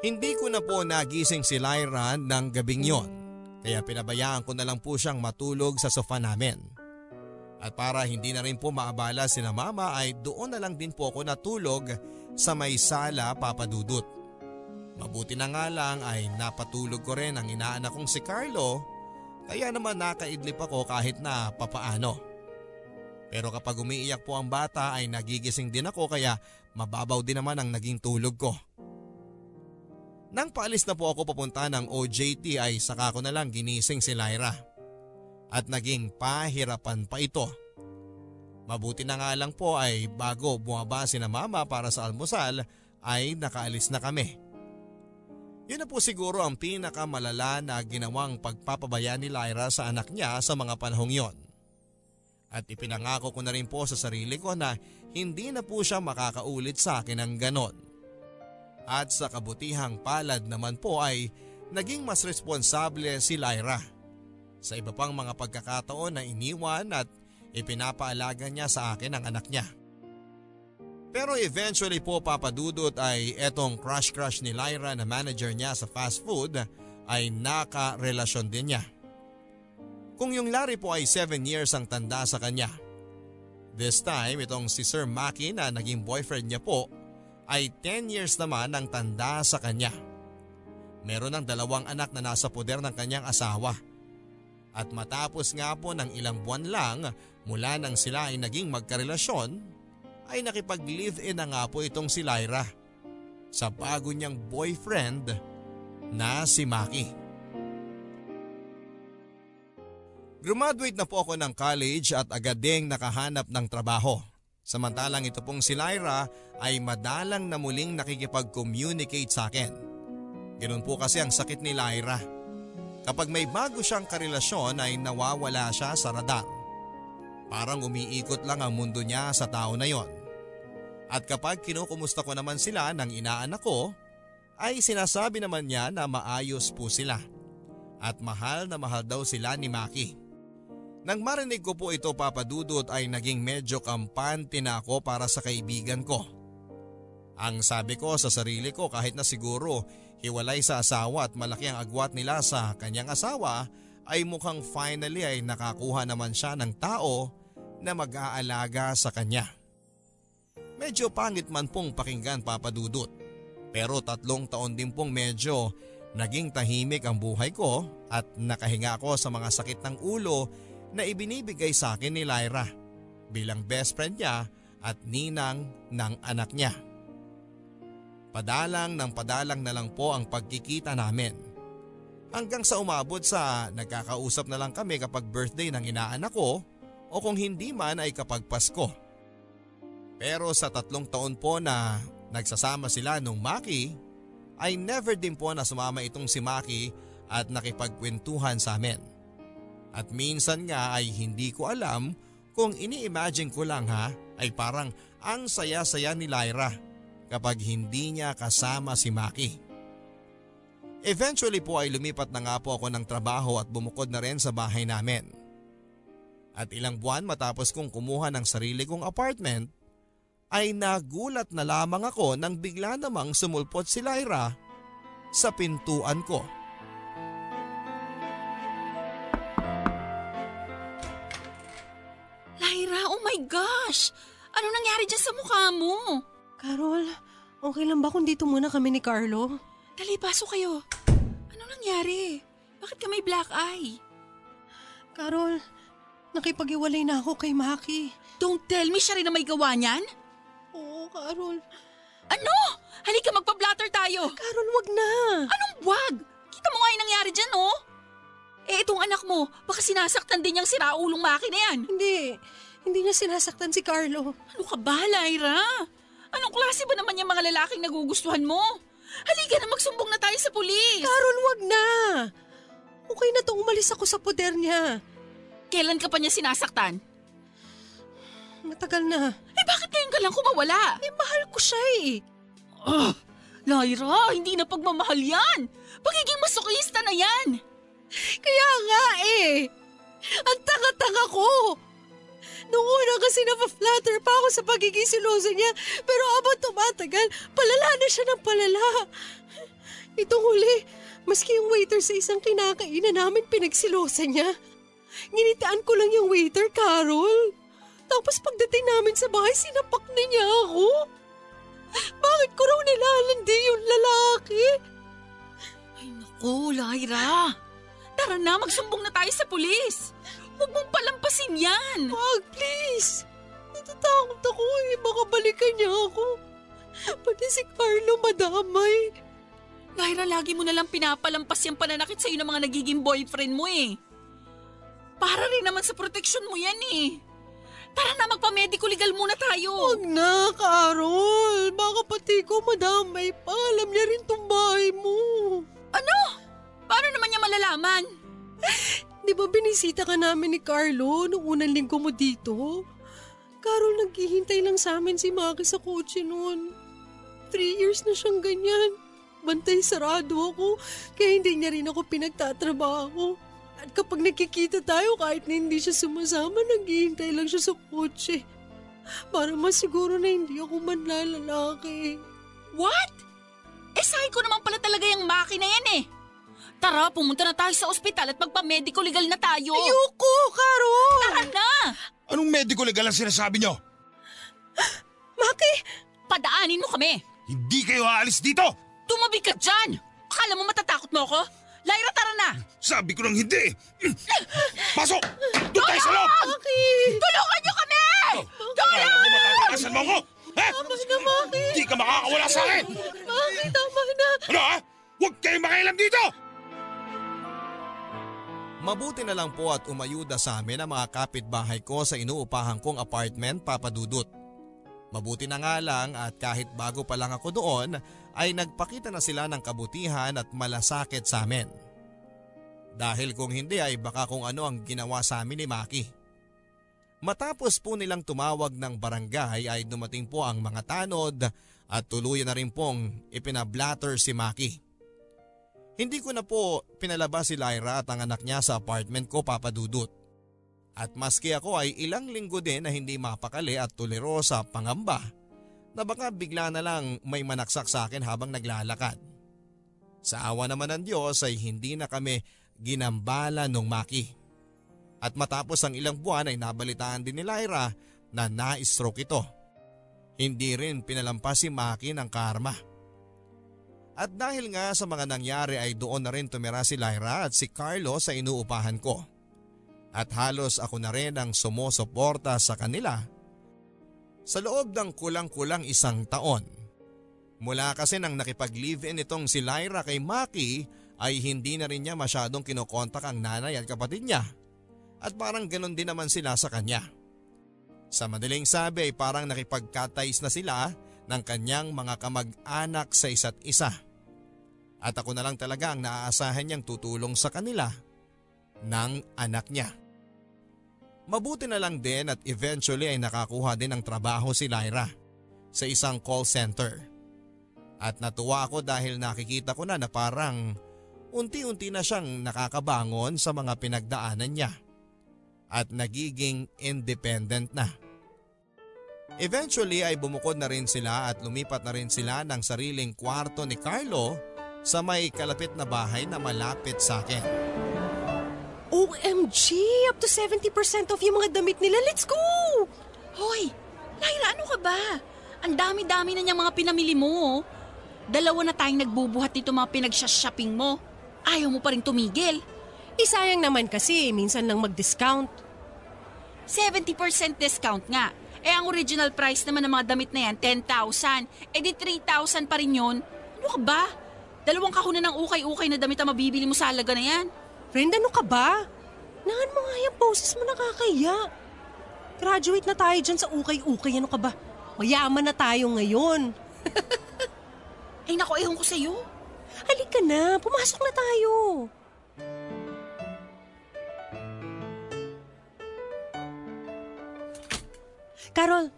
Hindi ko na po nagising si Lyra ng gabing yon. Kaya pinabayaan ko na lang po siyang matulog sa sofa namin. At para hindi na rin po maabala si na mama ay doon na lang din po ako natulog sa may sala papadudot. Mabuti na nga lang ay napatulog ko rin ang inaanak kong si Carlo Kaya naman nakaidlip ako kahit na papaano. Pero kapag umiiyak po ang bata ay nagigising din ako kaya mababaw din naman ang naging tulog ko. Nang paalis na po ako papunta ng OJT ay saka ko na lang ginising si Lyra. At naging pahirapan pa ito. Mabuti na nga lang po ay bago bumaba si na mama para sa almusal ay nakaalis na kami. Yun na po siguro ang pinakamalala na ginawang pagpapabaya ni Lyra sa anak niya sa mga panahong yon. At ipinangako ko na rin po sa sarili ko na hindi na po siya makakaulit sa akin ng ganon. At sa kabutihang palad naman po ay naging mas responsable si Lyra. Sa iba pang mga pagkakataon na iniwan at ipinapaalaga niya sa akin ang anak niya. Pero eventually po papadudot ay etong crush-crush ni Lyra na manager niya sa fast food ay nakarelasyon din niya. Kung yung Larry po ay 7 years ang tanda sa kanya. This time itong si Sir Maki na naging boyfriend niya po ay 10 years naman ang tanda sa kanya. Meron ng dalawang anak na nasa poder ng kanyang asawa. At matapos nga po ng ilang buwan lang mula nang sila ay naging magkarelasyon, ay nakipag-live-in na nga po itong si Lyra sa bago niyang boyfriend na si Maki. Graduate na po ako ng college at agad ding nakahanap ng trabaho. Samantalang ito pong si Lyra ay madalang na muling nakikipag-communicate sa akin. Ganun po kasi ang sakit ni Lyra. Kapag may bago siyang karelasyon ay nawawala siya sa radar. Parang umiikot lang ang mundo niya sa tao na yon. At kapag kinukumusta ko naman sila ng inaanak ko, ay sinasabi naman niya na maayos po sila. At mahal na mahal daw sila ni Maki. Nang marinig ko po ito papadudot ay naging medyo kampante na ako para sa kaibigan ko. Ang sabi ko sa sarili ko kahit na siguro hiwalay sa asawa at malaki ang agwat nila sa kanyang asawa ay mukhang finally ay nakakuha naman siya ng tao na mag-aalaga sa kanya. Medyo pangit man pong pakinggan papadudot pero tatlong taon din pong medyo naging tahimik ang buhay ko at nakahinga ako sa mga sakit ng ulo na ibinibigay sa akin ni Lyra bilang best friend niya at ninang ng anak niya. Padalang ng padalang na lang po ang pagkikita namin. Hanggang sa umabot sa nagkakausap na lang kami kapag birthday ng inaanak ko o kung hindi man ay kapag Pasko. Pero sa tatlong taon po na nagsasama sila nung Maki ay never din po na sumama itong si Maki at nakipagkwentuhan sa amin. At minsan nga ay hindi ko alam kung ini-imagine ko lang ha ay parang ang saya-saya ni Lyra kapag hindi niya kasama si Maki. Eventually po ay lumipat na nga po ako ng trabaho at bumukod na rin sa bahay namin. At ilang buwan matapos kong kumuha ng sarili kong apartment, ay nagulat na lamang ako nang bigla namang sumulpot si Lyra sa pintuan ko. Lyra, oh my gosh! Ano nangyari dyan sa mukha mo? Carol, okay lang ba kung dito muna kami ni Carlo? Dali, pasok kayo. Ano nangyari? Bakit ka may black eye? Carol, nakipag-iwalay na ako kay Maki. Don't tell me siya rin na may gawa niyan? Oo, Carol. Ano? Halika magpa-blatter tayo. Carol, wag na. Anong wag? Kita mo nga yung nangyari dyan, oh. Eh, itong anak mo, baka sinasaktan din niyang siraulong maki na yan. Hindi. Hindi niya sinasaktan si Carlo. Ano ka ba, Lyra? Anong klase ba naman yung mga lalaking nagugustuhan mo? Halika na magsumbong na tayo sa pulis. Carol, wag na. Okay na to umalis ako sa poder niya. Kailan ka pa niya sinasaktan? Matagal na. Eh bakit ngayon ka lang kumawala? Eh, mahal ko siya eh. Ah, Lyra, hindi na pagmamahal yan. Pagiging masokista na yan. Kaya nga eh. Ang tanga-tanga ko. Noong una kasi napaflatter pa ako sa pagiging siloso niya, pero abot tumatagal, palala na siya ng palala. Itong huli, maski yung waiter sa isang kinakainan namin pinagsilosa niya. Nginitaan ko lang yung waiter, Carol. Tapos pagdating namin sa bahay, sinapak na niya ako. Bakit ko raw nilalandi yung lalaki? Ay naku, Lyra. Tara na, magsumbong na tayo sa pulis. Huwag mong palampasin yan. Wag, please. Natatakot ako eh. Baka balikan niya ako. Pati si Carlo madamay. Lyra, lagi mo nalang pinapalampas yung pananakit sa'yo ng mga nagiging boyfriend mo eh. Para rin naman sa proteksyon mo yan eh. Tara na, magpa-medical legal muna tayo. Wag na, Carol. Baka pati ko madamay pa. Alam niya rin tong bahay mo. Ano? Paano naman niya malalaman? Di ba binisita ka namin ni Carlo nung unang linggo mo dito? Carol, naghihintay lang sa amin si Maki sa kotse noon. Three years na siyang ganyan. Bantay sarado ako, kaya hindi niya rin ako pinagtatrabaho. At kapag nakikita tayo, kahit na hindi siya sumasama, naghihintay lang siya sa kotse. Para masiguro na hindi ako manlalalaki. What? Eh, sahi ko naman pala talaga yung makina yan eh. Tara, pumunta na tayo sa ospital at magpa-medical legal na tayo. Ayoko, Carol! Tara na! Anong medical legal ang sinasabi nyo? Maki! Padaanin mo kami. Hindi kayo aalis dito! Tumabi ka dyan! Akala mo matatakot mo ako? Lyra, tara na! Sabi ko nang hindi! Pasok! Doon tayo sa loob! Maki! Tulungan niyo kami! Kala mo matatakasan mo ako? Ha? Tama na, Maki! Hindi ka makakawala sa akin! Maki, tama na! Ano ha? Huwag kayong makialam dito! Mabuti na lang po at umayuda sa amin ang mga kapitbahay ko sa inuupahan kong apartment papadudot. Mabuti na nga lang at kahit bago pa lang ako doon ay nagpakita na sila ng kabutihan at malasakit sa amin. Dahil kung hindi ay baka kung ano ang ginawa sa amin ni Maki. Matapos po nilang tumawag ng barangay ay dumating po ang mga tanod at tuluyan na rin pong ipinablatter si Maki. Hindi ko na po pinalabas si Lyra at ang anak niya sa apartment ko papadudot. At maski ako ay ilang linggo din na hindi mapakali at tuliro sa pangamba na baka bigla na lang may manaksak sa akin habang naglalakad. Sa awa naman ng Diyos ay hindi na kami ginambala nung maki. At matapos ang ilang buwan ay nabalitaan din ni Lyra na na-stroke ito. Hindi rin pinalampas si Maki ng karma. At dahil nga sa mga nangyari ay doon na rin tumira si Lyra at si Carlo sa inuupahan ko. At halos ako na rin ang sumusuporta sa kanila sa loob ng kulang-kulang isang taon. Mula kasi nang nakipag-live-in itong si Lyra kay Maki ay hindi na rin niya masyadong kinokontak ang nanay at kapatid niya. At parang ganon din naman sila sa kanya. Sa madaling sabi ay parang nakipagkatais na sila ng kanyang mga kamag-anak sa isa't isa. At ako na lang talaga ang naaasahan niyang tutulong sa kanila ng anak niya. Mabuti na lang din at eventually ay nakakuha din ng trabaho si Lyra sa isang call center. At natuwa ako dahil nakikita ko na na parang unti-unti na siyang nakakabangon sa mga pinagdaanan niya at nagiging independent na. Eventually ay bumukod na rin sila at lumipat na rin sila ng sariling kwarto ni Carlo sa may kalapit na bahay na malapit sa akin. OMG! Up to 70% off yung mga damit nila. Let's go! Hoy, Lyra, ano ka ba? Ang dami-dami na niyang mga pinamili mo. Dalawa na tayong nagbubuhat dito mga pinag-shopping mo. Ayaw mo pa rin tumigil. Isayang naman kasi, minsan lang mag-discount. 70% discount nga. Eh ang original price naman ng mga damit na yan, 10,000. Eh di 3,000 pa rin yun. Ano ka ba? Dalawang kahunan ng ukay-ukay na damit ang mabibili mo sa halaga na yan. Friend, ano ka ba? Nahan mo nga yung poses mo nakakaya. Graduate na tayo dyan sa ukay-ukay. Ano ka ba? Mayaman na tayo ngayon. Ay nako, ehon ko sa'yo. Halika na, pumasok na tayo. Carol,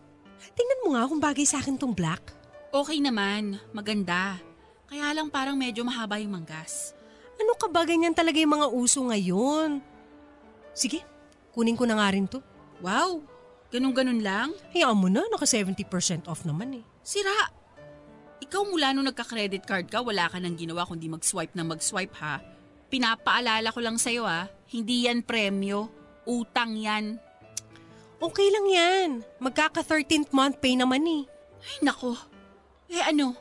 tingnan mo nga kung bagay sa akin tong black. Okay naman, maganda. Kaya lang parang medyo mahaba yung manggas. Ano ka ba ganyan talaga yung mga uso ngayon? Sige, kunin ko na nga rin to. Wow, ganun-ganun lang? Hayaan mo na, naka 70% off naman eh. Sira! Ikaw mula nung nagka-credit card ka, wala ka nang ginawa kundi mag-swipe na mag-swipe ha. Pinapaalala ko lang sa'yo ha, hindi yan premyo. Utang yan. Okay lang yan. Magkaka 13th month pay naman eh. Ay nako. Eh ano?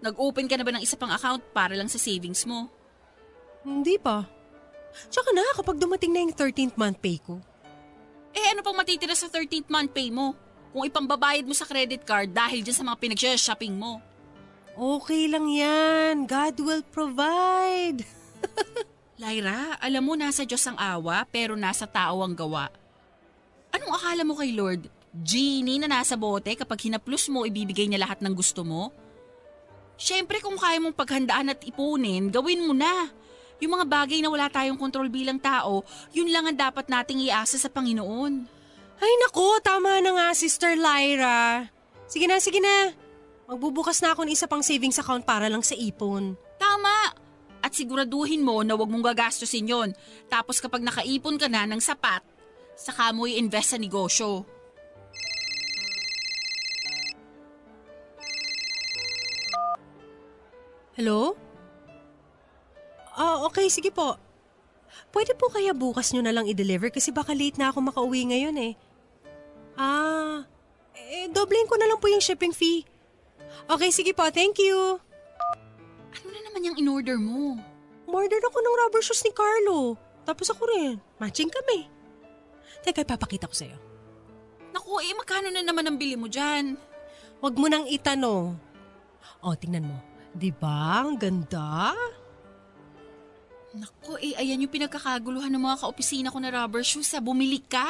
Nag-open ka na ba ng isa pang account para lang sa savings mo? Hindi pa. Tsaka na kapag dumating na yung 13th month pay ko. Eh ano pang matitira sa 13th month pay mo? Kung ipambabayad mo sa credit card dahil dyan sa mga pinag-shopping mo. Okay lang yan. God will provide. Lyra, alam mo nasa Diyos ang awa pero nasa tao ang gawa. Anong akala mo kay Lord? Genie na nasa bote kapag hinaplos mo ibibigay niya lahat ng gusto mo? Siyempre kung kaya mong paghandaan at ipunin, gawin mo na. Yung mga bagay na wala tayong kontrol bilang tao, yun lang ang dapat nating iasa sa Panginoon. Ay nako, tama na nga Sister Lyra. Sige na, sige na. Magbubukas na ako ng isa pang savings account para lang sa ipon. Tama! At siguraduhin mo na wag mong gagastusin yon. Tapos kapag nakaipon ka na ng sapat, saka mo i-invest sa negosyo. Hello? Ah, okay, sige po. Pwede po kaya bukas nyo na lang i-deliver kasi baka late na ako makauwi ngayon eh. Ah, eh, doblein ko na lang po yung shipping fee. Okay, sige po. Thank you. Ano na naman yung in-order mo? Order ako ng rubber shoes ni Carlo. Tapos ako rin. Matching kami. Teka, ipapakita ko sa'yo. Naku, eh magkano na naman ang bili mo dyan? Huwag mo nang itanong. O, tingnan mo. Di ba? Ang ganda. Naku, eh ayan yung pinagkakaguluhan ng mga kaopisina ko na rubber shoes. Ha? Bumili ka?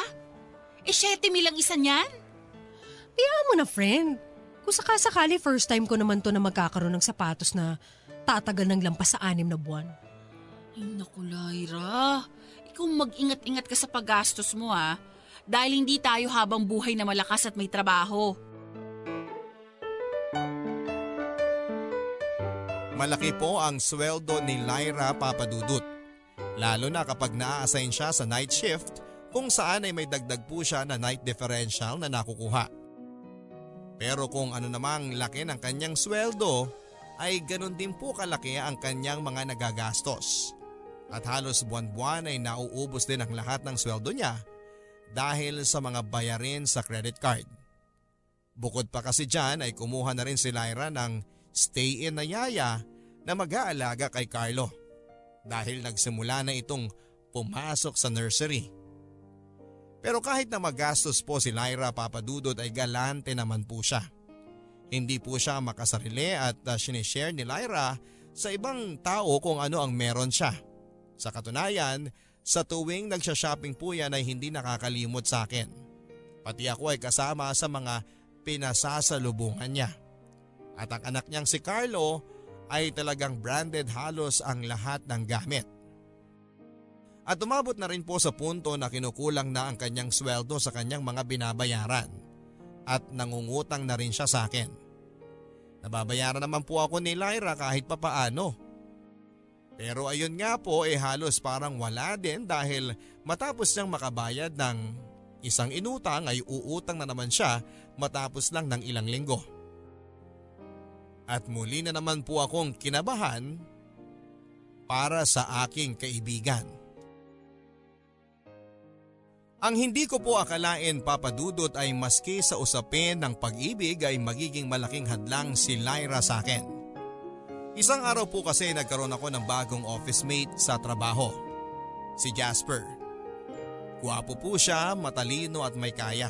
Eh, 7 mil ang isa niyan? Kaya mo na, friend. Kung sakasakali, first time ko naman to na magkakaroon ng sapatos na tatagal ng lampas sa anim na buwan. Ay, naku, Lyra. Ikaw mag-ingat-ingat ka sa paggastos mo, ha? Dahil hindi tayo habang buhay na malakas at may trabaho. Malaki po ang sweldo ni Lyra Papadudut. Lalo na kapag naa-assign siya sa night shift kung saan ay may dagdag po siya na night differential na nakukuha. Pero kung ano namang laki ng kanyang sweldo, ay ganun din po kalaki ang kanyang mga nagagastos. At halos buwan-buwan ay nauubos din ang lahat ng sweldo niya dahil sa mga bayarin sa credit card. Bukod pa kasi dyan ay kumuha na rin si Lyra ng stay-in na yaya na mag-aalaga kay Carlo dahil nagsimula na itong pumasok sa nursery. Pero kahit na magastos po si Lyra Papadudod ay galante naman po siya. Hindi po siya makasarili at uh, sinishare ni Lyra sa ibang tao kung ano ang meron siya. Sa katunayan, sa tuwing nagsha-shopping po yan ay hindi nakakalimot sa akin. Pati ako ay kasama sa mga pinasasalubungan niya. At ang anak niyang si Carlo ay talagang branded halos ang lahat ng gamit. At umabot na rin po sa punto na kinukulang na ang kanyang sweldo sa kanyang mga binabayaran at nangungutang na rin siya sa akin. Nababayaran naman po ako ni Lyra kahit papaano. Pero ayun nga po eh halos parang wala din dahil matapos niyang makabayad ng isang inutang ay uutang na naman siya matapos lang ng ilang linggo. At muli na naman po akong kinabahan para sa aking kaibigan. Ang hindi ko po akalain papadudot ay maski sa usapin ng pag-ibig ay magiging malaking hadlang si Lyra sa akin. Isang araw po kasi nagkaroon ako ng bagong office mate sa trabaho. Si Jasper. Guwapo po siya, matalino at may kaya.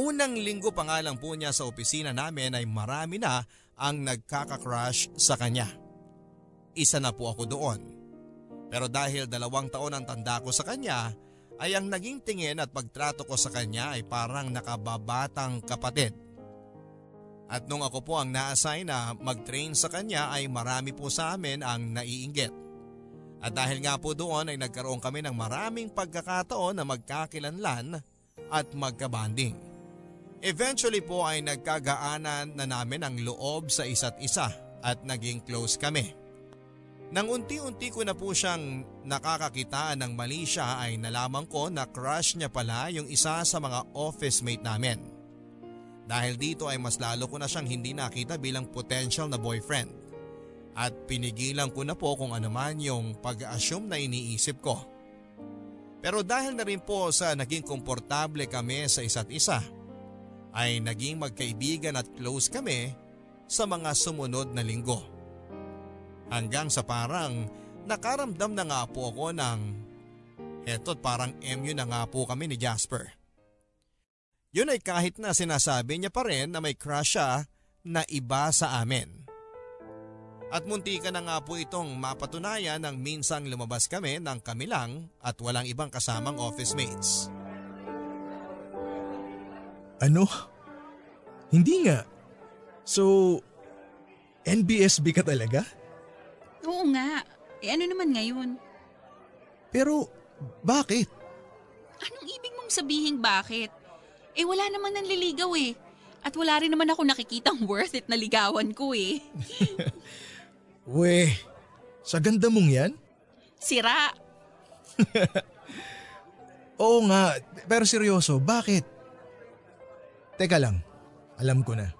Unang linggo pa nga lang po niya sa opisina namin ay marami na ang nagkaka-crush sa kanya. Isa na po ako doon. Pero dahil dalawang taon ang tanda ko sa kanya, ay ang naging tingin at pagtrato ko sa kanya ay parang nakababatang kapatid. At nung ako po ang na-assign na mag-train sa kanya ay marami po sa amin ang naiinggit. At dahil nga po doon ay nagkaroon kami ng maraming pagkakataon na magkakilanlan at magkabanding. Eventually po ay nagkagaanan na namin ang loob sa isa't isa at naging close kami. Nang unti-unti ko na po siyang nakakakitaan ng mali siya ay nalaman ko na crush niya pala yung isa sa mga office mate namin. Dahil dito ay mas lalo ko na siyang hindi nakita bilang potential na boyfriend. At pinigilan ko na po kung ano man yung pag-assume na iniisip ko. Pero dahil na rin po sa naging komportable kami sa isa't isa, ay naging magkaibigan at close kami sa mga sumunod na linggo. Hanggang sa parang nakaramdam na nga po ako ng eto't parang MU na nga po kami ni Jasper. Yun ay kahit na sinasabi niya pa rin na may crush siya na iba sa amin. At munti ka na nga po itong mapatunayan nang minsang lumabas kami ng kami lang at walang ibang kasamang office mates. Ano? Hindi nga. So, NBSB ka talaga? Oo nga. Eh ano naman ngayon? Pero, bakit? Anong ibig mong sabihin bakit? Eh wala naman nanliligaw eh. At wala rin naman ako nakikitang worth it na ligawan ko eh. We, sa ganda mong yan? Sira. Oo nga, pero seryoso, bakit? Teka lang, alam ko na.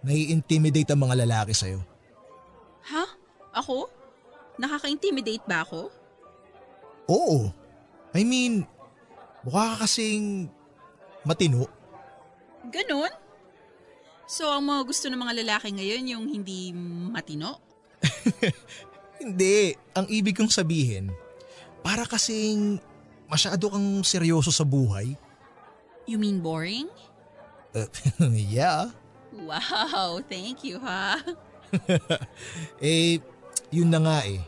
Nai-intimidate ang mga lalaki sa'yo. Ha? Ako? Nakaka-intimidate ba ako? Oo. I mean, mukha ka kasing matino. Ganon? So ang mga gusto ng mga lalaki ngayon yung hindi matino? Hindi, ang ibig kong sabihin, para kasing masyado kang seryoso sa buhay. You mean boring? Uh, yeah. Wow, thank you ha. Eh, yun na nga eh.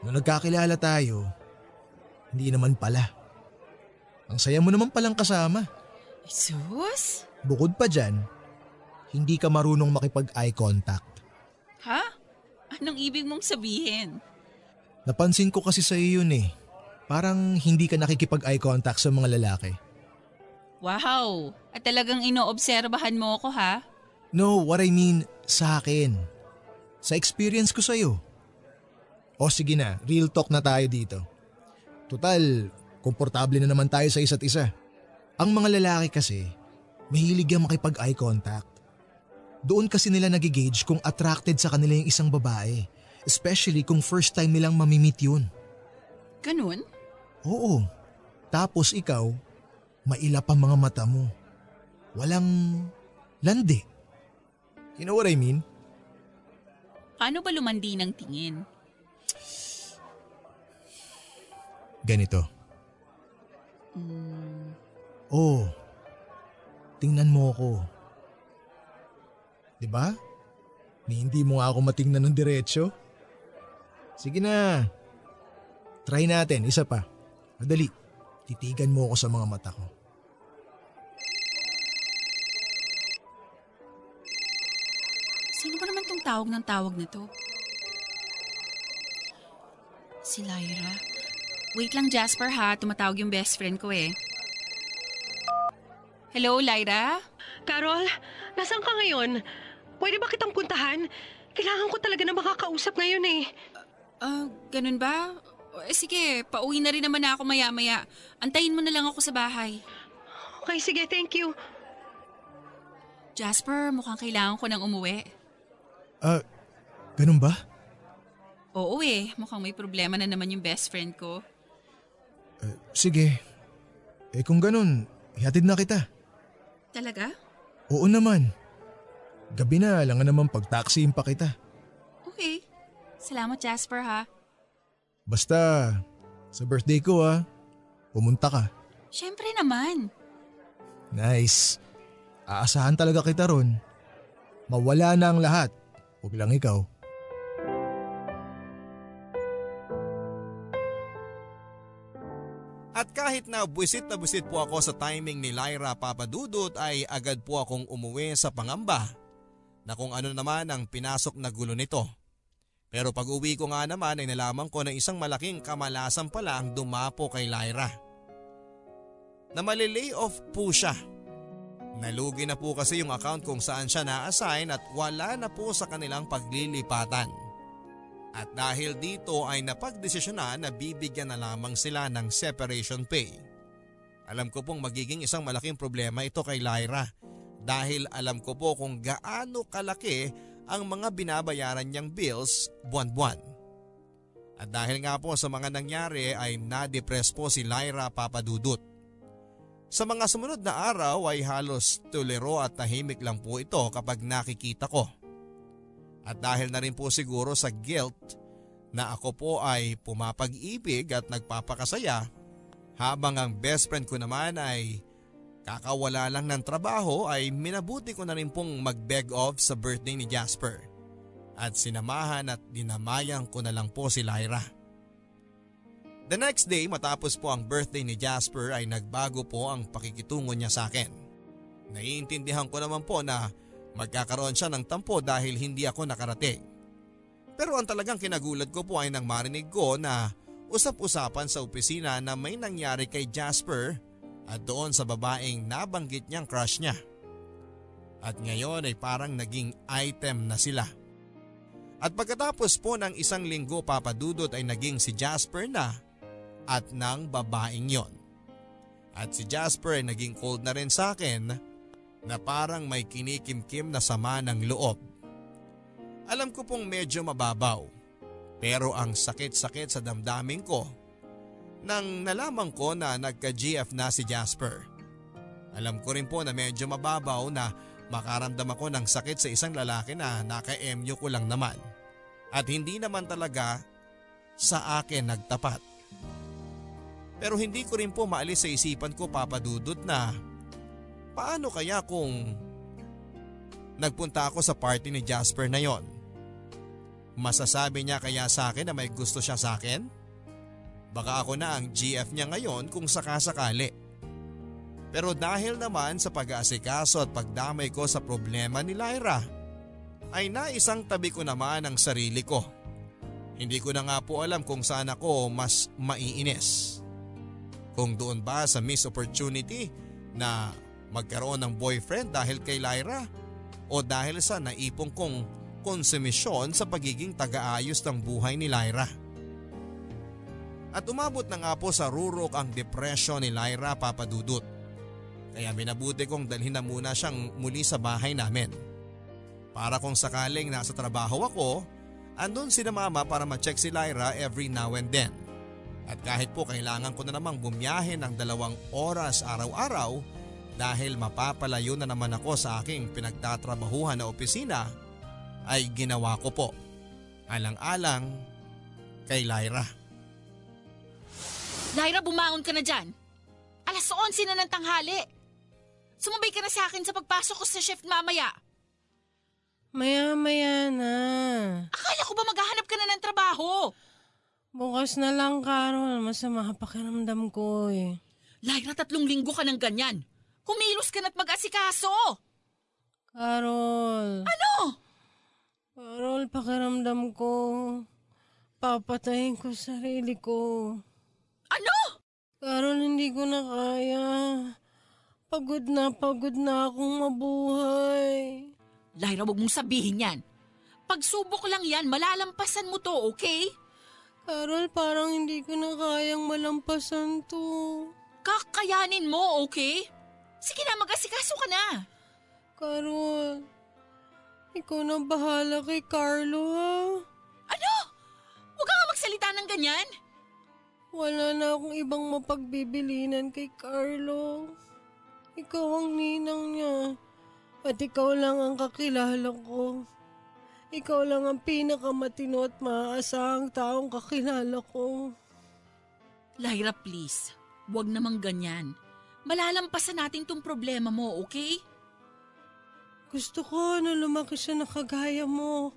Nung nagkakilala tayo, hindi naman pala. Ang saya mo naman palang kasama. Sus? Bukod pa dyan, hindi ka marunong makipag-eye contact. Ha? Anong ibig mong sabihin? Napansin ko kasi sa'yo yun eh. Parang hindi ka nakikipag-eye contact sa mga lalaki. Wow, at talagang inoobserbahan mo ako ha? No, what I mean sa akin. Sa experience ko sa'yo. O sige na, real talk na tayo dito. Total, komportable na naman tayo sa isa't isa. Ang mga lalaki kasi, mahilig yung makipag-eye contact. Doon kasi nila nagigage kung attracted sa kanila yung isang babae. Especially kung first time nilang mamimit yun. Ganun? Oo. Tapos ikaw, mailap ang mga mata mo. Walang landi. You know what I mean? Paano ba lumandi ng tingin? Ganito. Hmm, Oh, tingnan mo ako. 'Di ba? Ni hindi mo ako matingnan ng diretsyo. Sige na. Try natin, isa pa. Madali. Titigan mo ako sa mga mata ko. sino ba naman tong tawag ng tawag na to? Si Lyra. Wait lang Jasper ha, tumatawag yung best friend ko eh. Hello, Lyra? Carol, nasan ka ngayon? Pwede ba kitang puntahan? Kailangan ko talaga na makakausap ngayon eh. Ah, ganun ba? Eh, sige, pauwi na rin naman ako maya-maya. Antayin mo na lang ako sa bahay. Okay, sige, thank you. Jasper, mukhang kailangan ko nang umuwi. Ah, ganun ba? Oo eh, mukhang may problema na naman yung best friend ko. Ah, sige. Eh kung ganun, ihatid na kita. Talaga? Oo naman. Gabi na, lang naman pag-taxiin pa kita. Okay. Salamat Jasper ha. Basta, sa birthday ko ah, pumunta ka. Siyempre naman. Nice. Aasahan talaga kita ron. Mawala na ang lahat. Huwag lang ikaw. At kahit na buwisit na buwisit po ako sa timing ni Lyra Papadudot ay agad po akong umuwi sa pangamba na kung ano naman ang pinasok na gulo nito. Pero pag uwi ko nga naman ay nalaman ko na isang malaking kamalasan pala ang dumapo kay Lyra. Na malilay off po siya. Nalugi na po kasi yung account kung saan siya na-assign at wala na po sa kanilang paglilipatan. At dahil dito ay napagdesisyonan na bibigyan na lamang sila ng separation pay. Alam ko pong magiging isang malaking problema ito kay Lyra dahil alam ko po kung gaano kalaki ang mga binabayaran niyang bills buwan-buwan. At dahil nga po sa mga nangyari ay na-depress po si Lyra Papadudut. Sa mga sumunod na araw ay halos tulero at tahimik lang po ito kapag nakikita ko. At dahil na rin po siguro sa guilt na ako po ay pumapag-ibig at nagpapakasaya habang ang best friend ko naman ay kakawala lang ng trabaho ay minabuti ko na rin pong mag-beg off sa birthday ni Jasper at sinamahan at dinamayan ko na lang po si Lyra. The next day matapos po ang birthday ni Jasper ay nagbago po ang pakikitungo niya sa akin. Naiintindihan ko naman po na magkakaroon siya ng tampo dahil hindi ako nakarating. Pero ang talagang kinagulat ko po ay nang marinig ko na usap-usapan sa opisina na may nangyari kay Jasper at doon sa babaeng nabanggit niyang crush niya. At ngayon ay parang naging item na sila. At pagkatapos po ng isang linggo papadudot ay naging si Jasper na at ng babaeng yon. At si Jasper ay naging cold na rin sa akin na parang may kinikimkim na sama ng loob. Alam ko pong medyo mababaw pero ang sakit-sakit sa damdamin ko nang nalaman ko na nagka-GF na si Jasper. Alam ko rin po na medyo mababaw na makaramdam ako ng sakit sa isang lalaki na naka-MU ko lang naman. At hindi naman talaga sa akin nagtapat. Pero hindi ko rin po maalis sa isipan ko papadudot na paano kaya kung nagpunta ako sa party ni Jasper na yon? Masasabi niya kaya sa akin na may gusto siya sa akin? Baka ako na ang GF niya ngayon kung sakasakali. Pero dahil naman sa pag-aasikaso at pagdamay ko sa problema ni Lyra, ay naisang tabi ko naman ang sarili ko. Hindi ko na nga po alam kung saan ako mas maiinis. Kung doon ba sa miss opportunity na magkaroon ng boyfriend dahil kay Lyra o dahil sa naipong kong konsumisyon sa pagiging tagaayos ng buhay ni Lyra. At umabot na nga po sa rurok ang depression ni Lyra papadudot. Kaya minabuti kong dalhin na muna siyang muli sa bahay namin. Para kung sakaling nasa trabaho ako, andun si na mama para ma-check si Lyra every now and then. At kahit po kailangan ko na namang bumiyahe ng dalawang oras araw-araw dahil mapapalayo na naman ako sa aking pinagtatrabahuhan na opisina, ay ginawa ko po. Alang-alang kay Lyra. Lyra, bumangon ka na dyan. Alas 11 na ng tanghali. Sumabay ka na sa akin sa pagpasok ko sa shift mamaya. Maya-maya na. Akala ko ba maghahanap ka na ng trabaho? Bukas na lang, Carol. Masama pakiramdam ko eh. Lyra, tatlong linggo ka ng ganyan. Kumilos ka na't mag-asikaso. Carol. Ano? Carol, pakiramdam ko. Papatayin ko sarili ko. Ano? Carol, hindi ko na kaya. Pagod na pagod na akong mabuhay. Lyra, wag mong sabihin yan. Pagsubok lang yan, malalampasan mo to, okay? Carol, parang hindi ko na kayang malampasan to. Kakayanin mo, okay? Sige na, mag-asikaso ka na. Carol, ikaw na bahala kay Carlo, ha? Ano? Huwag ka nga magsalita ng ganyan. Wala na akong ibang mapagbibilinan kay Carlo. Ikaw ang ninang niya. At ikaw lang ang kakilala ko. Ikaw lang ang pinakamatino at maaasahang taong kakilala ko. Lyra, please. Huwag namang ganyan. Malalampasan natin tong problema mo, okay? Gusto ko na lumaki siya na kagaya mo.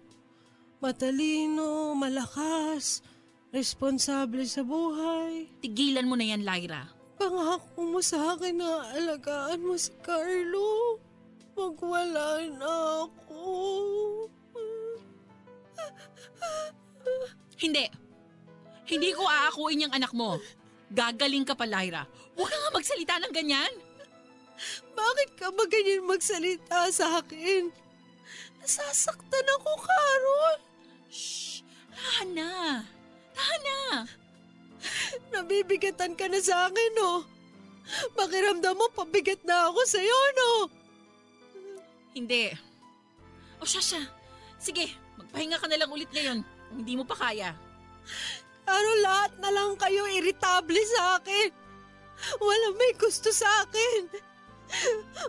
Matalino, malakas, responsable sa buhay. Tigilan mo na yan, Lyra. Pangako mo sa akin na alagaan mo si Carlo. Magwala na ako. Hindi. Hindi ko aakuin yung anak mo. Gagaling ka pa, Lyra. Huwag ka nga magsalita ng ganyan. Bakit ka ba ganyan magsalita sa akin? Nasasaktan ako, Carol. Shh! Tahan na. Tahan na. Nabibigatan ka na sa akin, no? Pakiramdam mo, pabigat na ako sa'yo, no? Hindi. O siya siya. Sige, magpahinga ka na lang ulit ngayon kung hindi mo pa kaya. Carol, lahat na lang kayo irritable sa akin. Walang may gusto sa akin.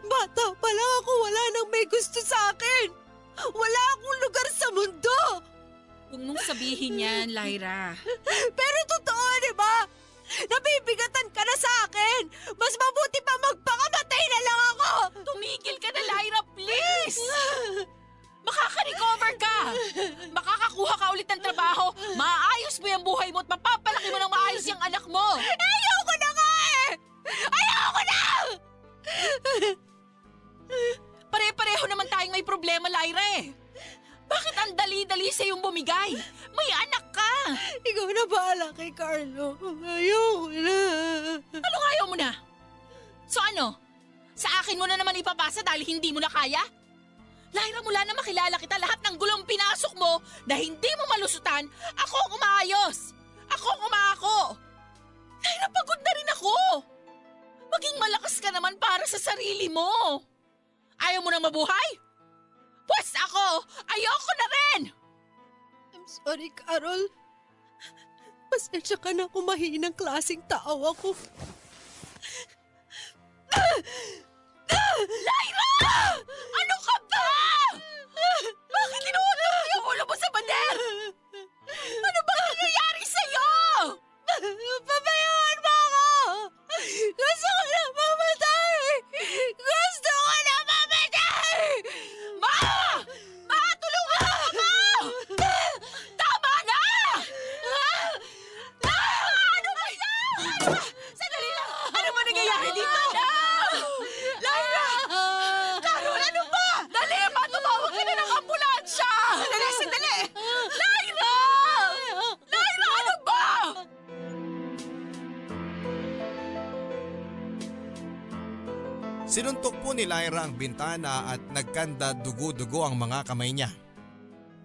Bata pa lang ako, wala nang may gusto sa akin. Wala akong lugar sa mundo. Huwag mong sabihin yan, Lyra. Pero totoo, di ba? Nabibigatan ka na sa akin! Mas mabuti pa magpakamatay na lang ako! Tumigil ka na, Lyra, please! Makaka-recover ka! Makakakuha ka ulit ng trabaho, maayos mo yung buhay mo at mapapalaki mo ng maayos yung anak mo! Ayoko na! Ayoko na! Pare-pareho naman tayong may problema, Lyra eh. Bakit ang dali-dali sa yung bumigay? May anak ka! Ikaw na bahala kay Carlo. Ayoko na. Anong ayaw mo na? So ano? Sa akin mo na naman ipapasa dahil hindi mo na kaya? Lyra, mula na makilala kita, lahat ng gulong pinasok mo na hindi mo malusutan, ako ang umaayos! Ako ang umako! Lyra, pagod na rin ako! Maging malakas ka naman para sa sarili mo! Ayaw mo na mabuhay? Pwes ako! Ayoko na rin! I'm sorry, Carol. Pasensya ka na kung mahinang klaseng tao ako. Lyra ang bintana at nagkanda dugo-dugo ang mga kamay niya.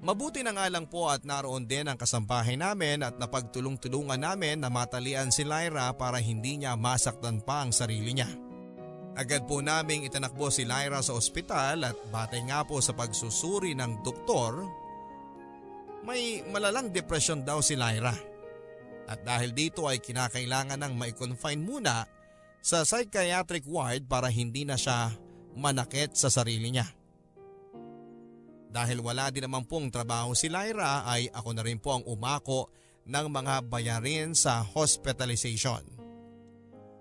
Mabuti na nga lang po at naroon din ang kasampahay namin at napagtulong-tulungan namin na matalian si Lyra para hindi niya masaktan pa ang sarili niya. Agad po naming itinakbo si Lyra sa ospital at batay nga po sa pagsusuri ng doktor, may malalang depresyon daw si Lyra. At dahil dito ay kinakailangan ng mai-confine muna sa psychiatric ward para hindi na siya manakit sa sarili niya. Dahil wala din naman pong trabaho si Lyra ay ako na rin po ang umako ng mga bayarin sa hospitalization.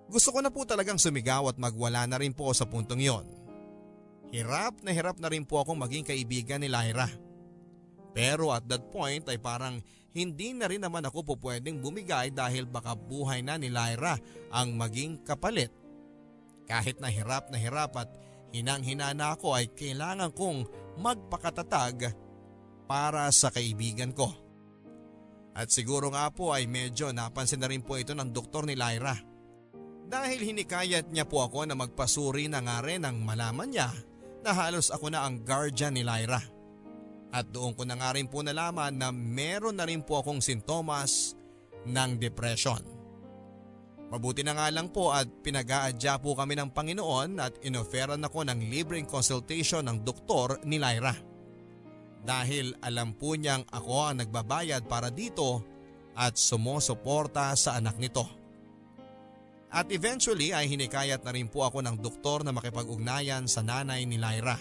Gusto ko na po talagang sumigaw at magwala na rin po sa puntong yon. Hirap na hirap na rin po akong maging kaibigan ni Lyra. Pero at that point ay parang hindi na rin naman ako po pwedeng bumigay dahil baka buhay na ni Lyra ang maging kapalit. Kahit na hirap na hirap at hinang-hina na ako ay kailangan kong magpakatatag para sa kaibigan ko. At siguro nga po ay medyo napansin na rin po ito ng doktor ni Lyra. Dahil hinikayat niya po ako na magpasuri na nga rin nang malaman niya na halos ako na ang guardian ni Lyra. At doon ko na nga rin po nalaman na meron na rin po akong sintomas ng depression. Mabuti na nga lang po at pinag-aadya po kami ng Panginoon at inoferan ako ng libreng consultation ng doktor ni Lyra. Dahil alam po niyang ako ang nagbabayad para dito at sumusuporta sa anak nito. At eventually ay hinikayat na rin po ako ng doktor na makipag-ugnayan sa nanay ni Lyra.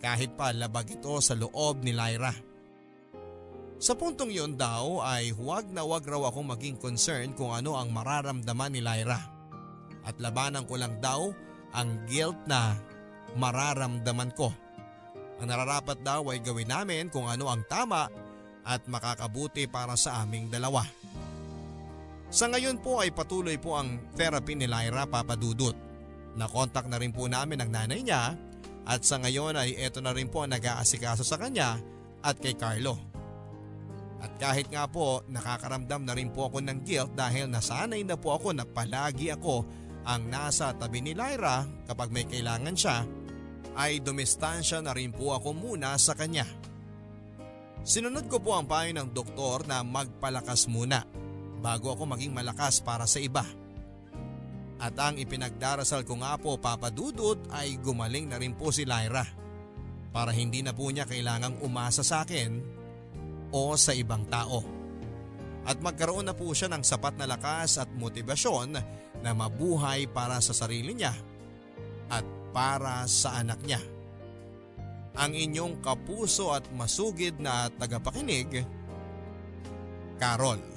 Kahit pa labag ito sa loob ni Lyra. Sa puntong yun daw ay huwag na huwag raw akong maging concerned kung ano ang mararamdaman ni Lyra. At labanan ko lang daw ang guilt na mararamdaman ko. Ang nararapat daw ay gawin namin kung ano ang tama at makakabuti para sa aming dalawa. Sa ngayon po ay patuloy po ang therapy ni Lyra papadudot. Nakontak na rin po namin ang nanay niya at sa ngayon ay eto na rin po ang nag-aasikaso sa kanya at kay Carlo. At kahit nga po nakakaramdam na rin po ako ng guilt dahil nasanay na po ako na palagi ako ang nasa tabi ni Lyra kapag may kailangan siya ay dumistansya na rin po ako muna sa kanya. Sinunod ko po ang payo ng doktor na magpalakas muna bago ako maging malakas para sa iba. At ang ipinagdarasal ko nga po papadudod ay gumaling na rin po si Lyra para hindi na po niya kailangang umasa sa akin o sa ibang tao. At magkaroon na po siya ng sapat na lakas at motibasyon na mabuhay para sa sarili niya at para sa anak niya. Ang inyong kapuso at masugid na tagapakinig, Carol.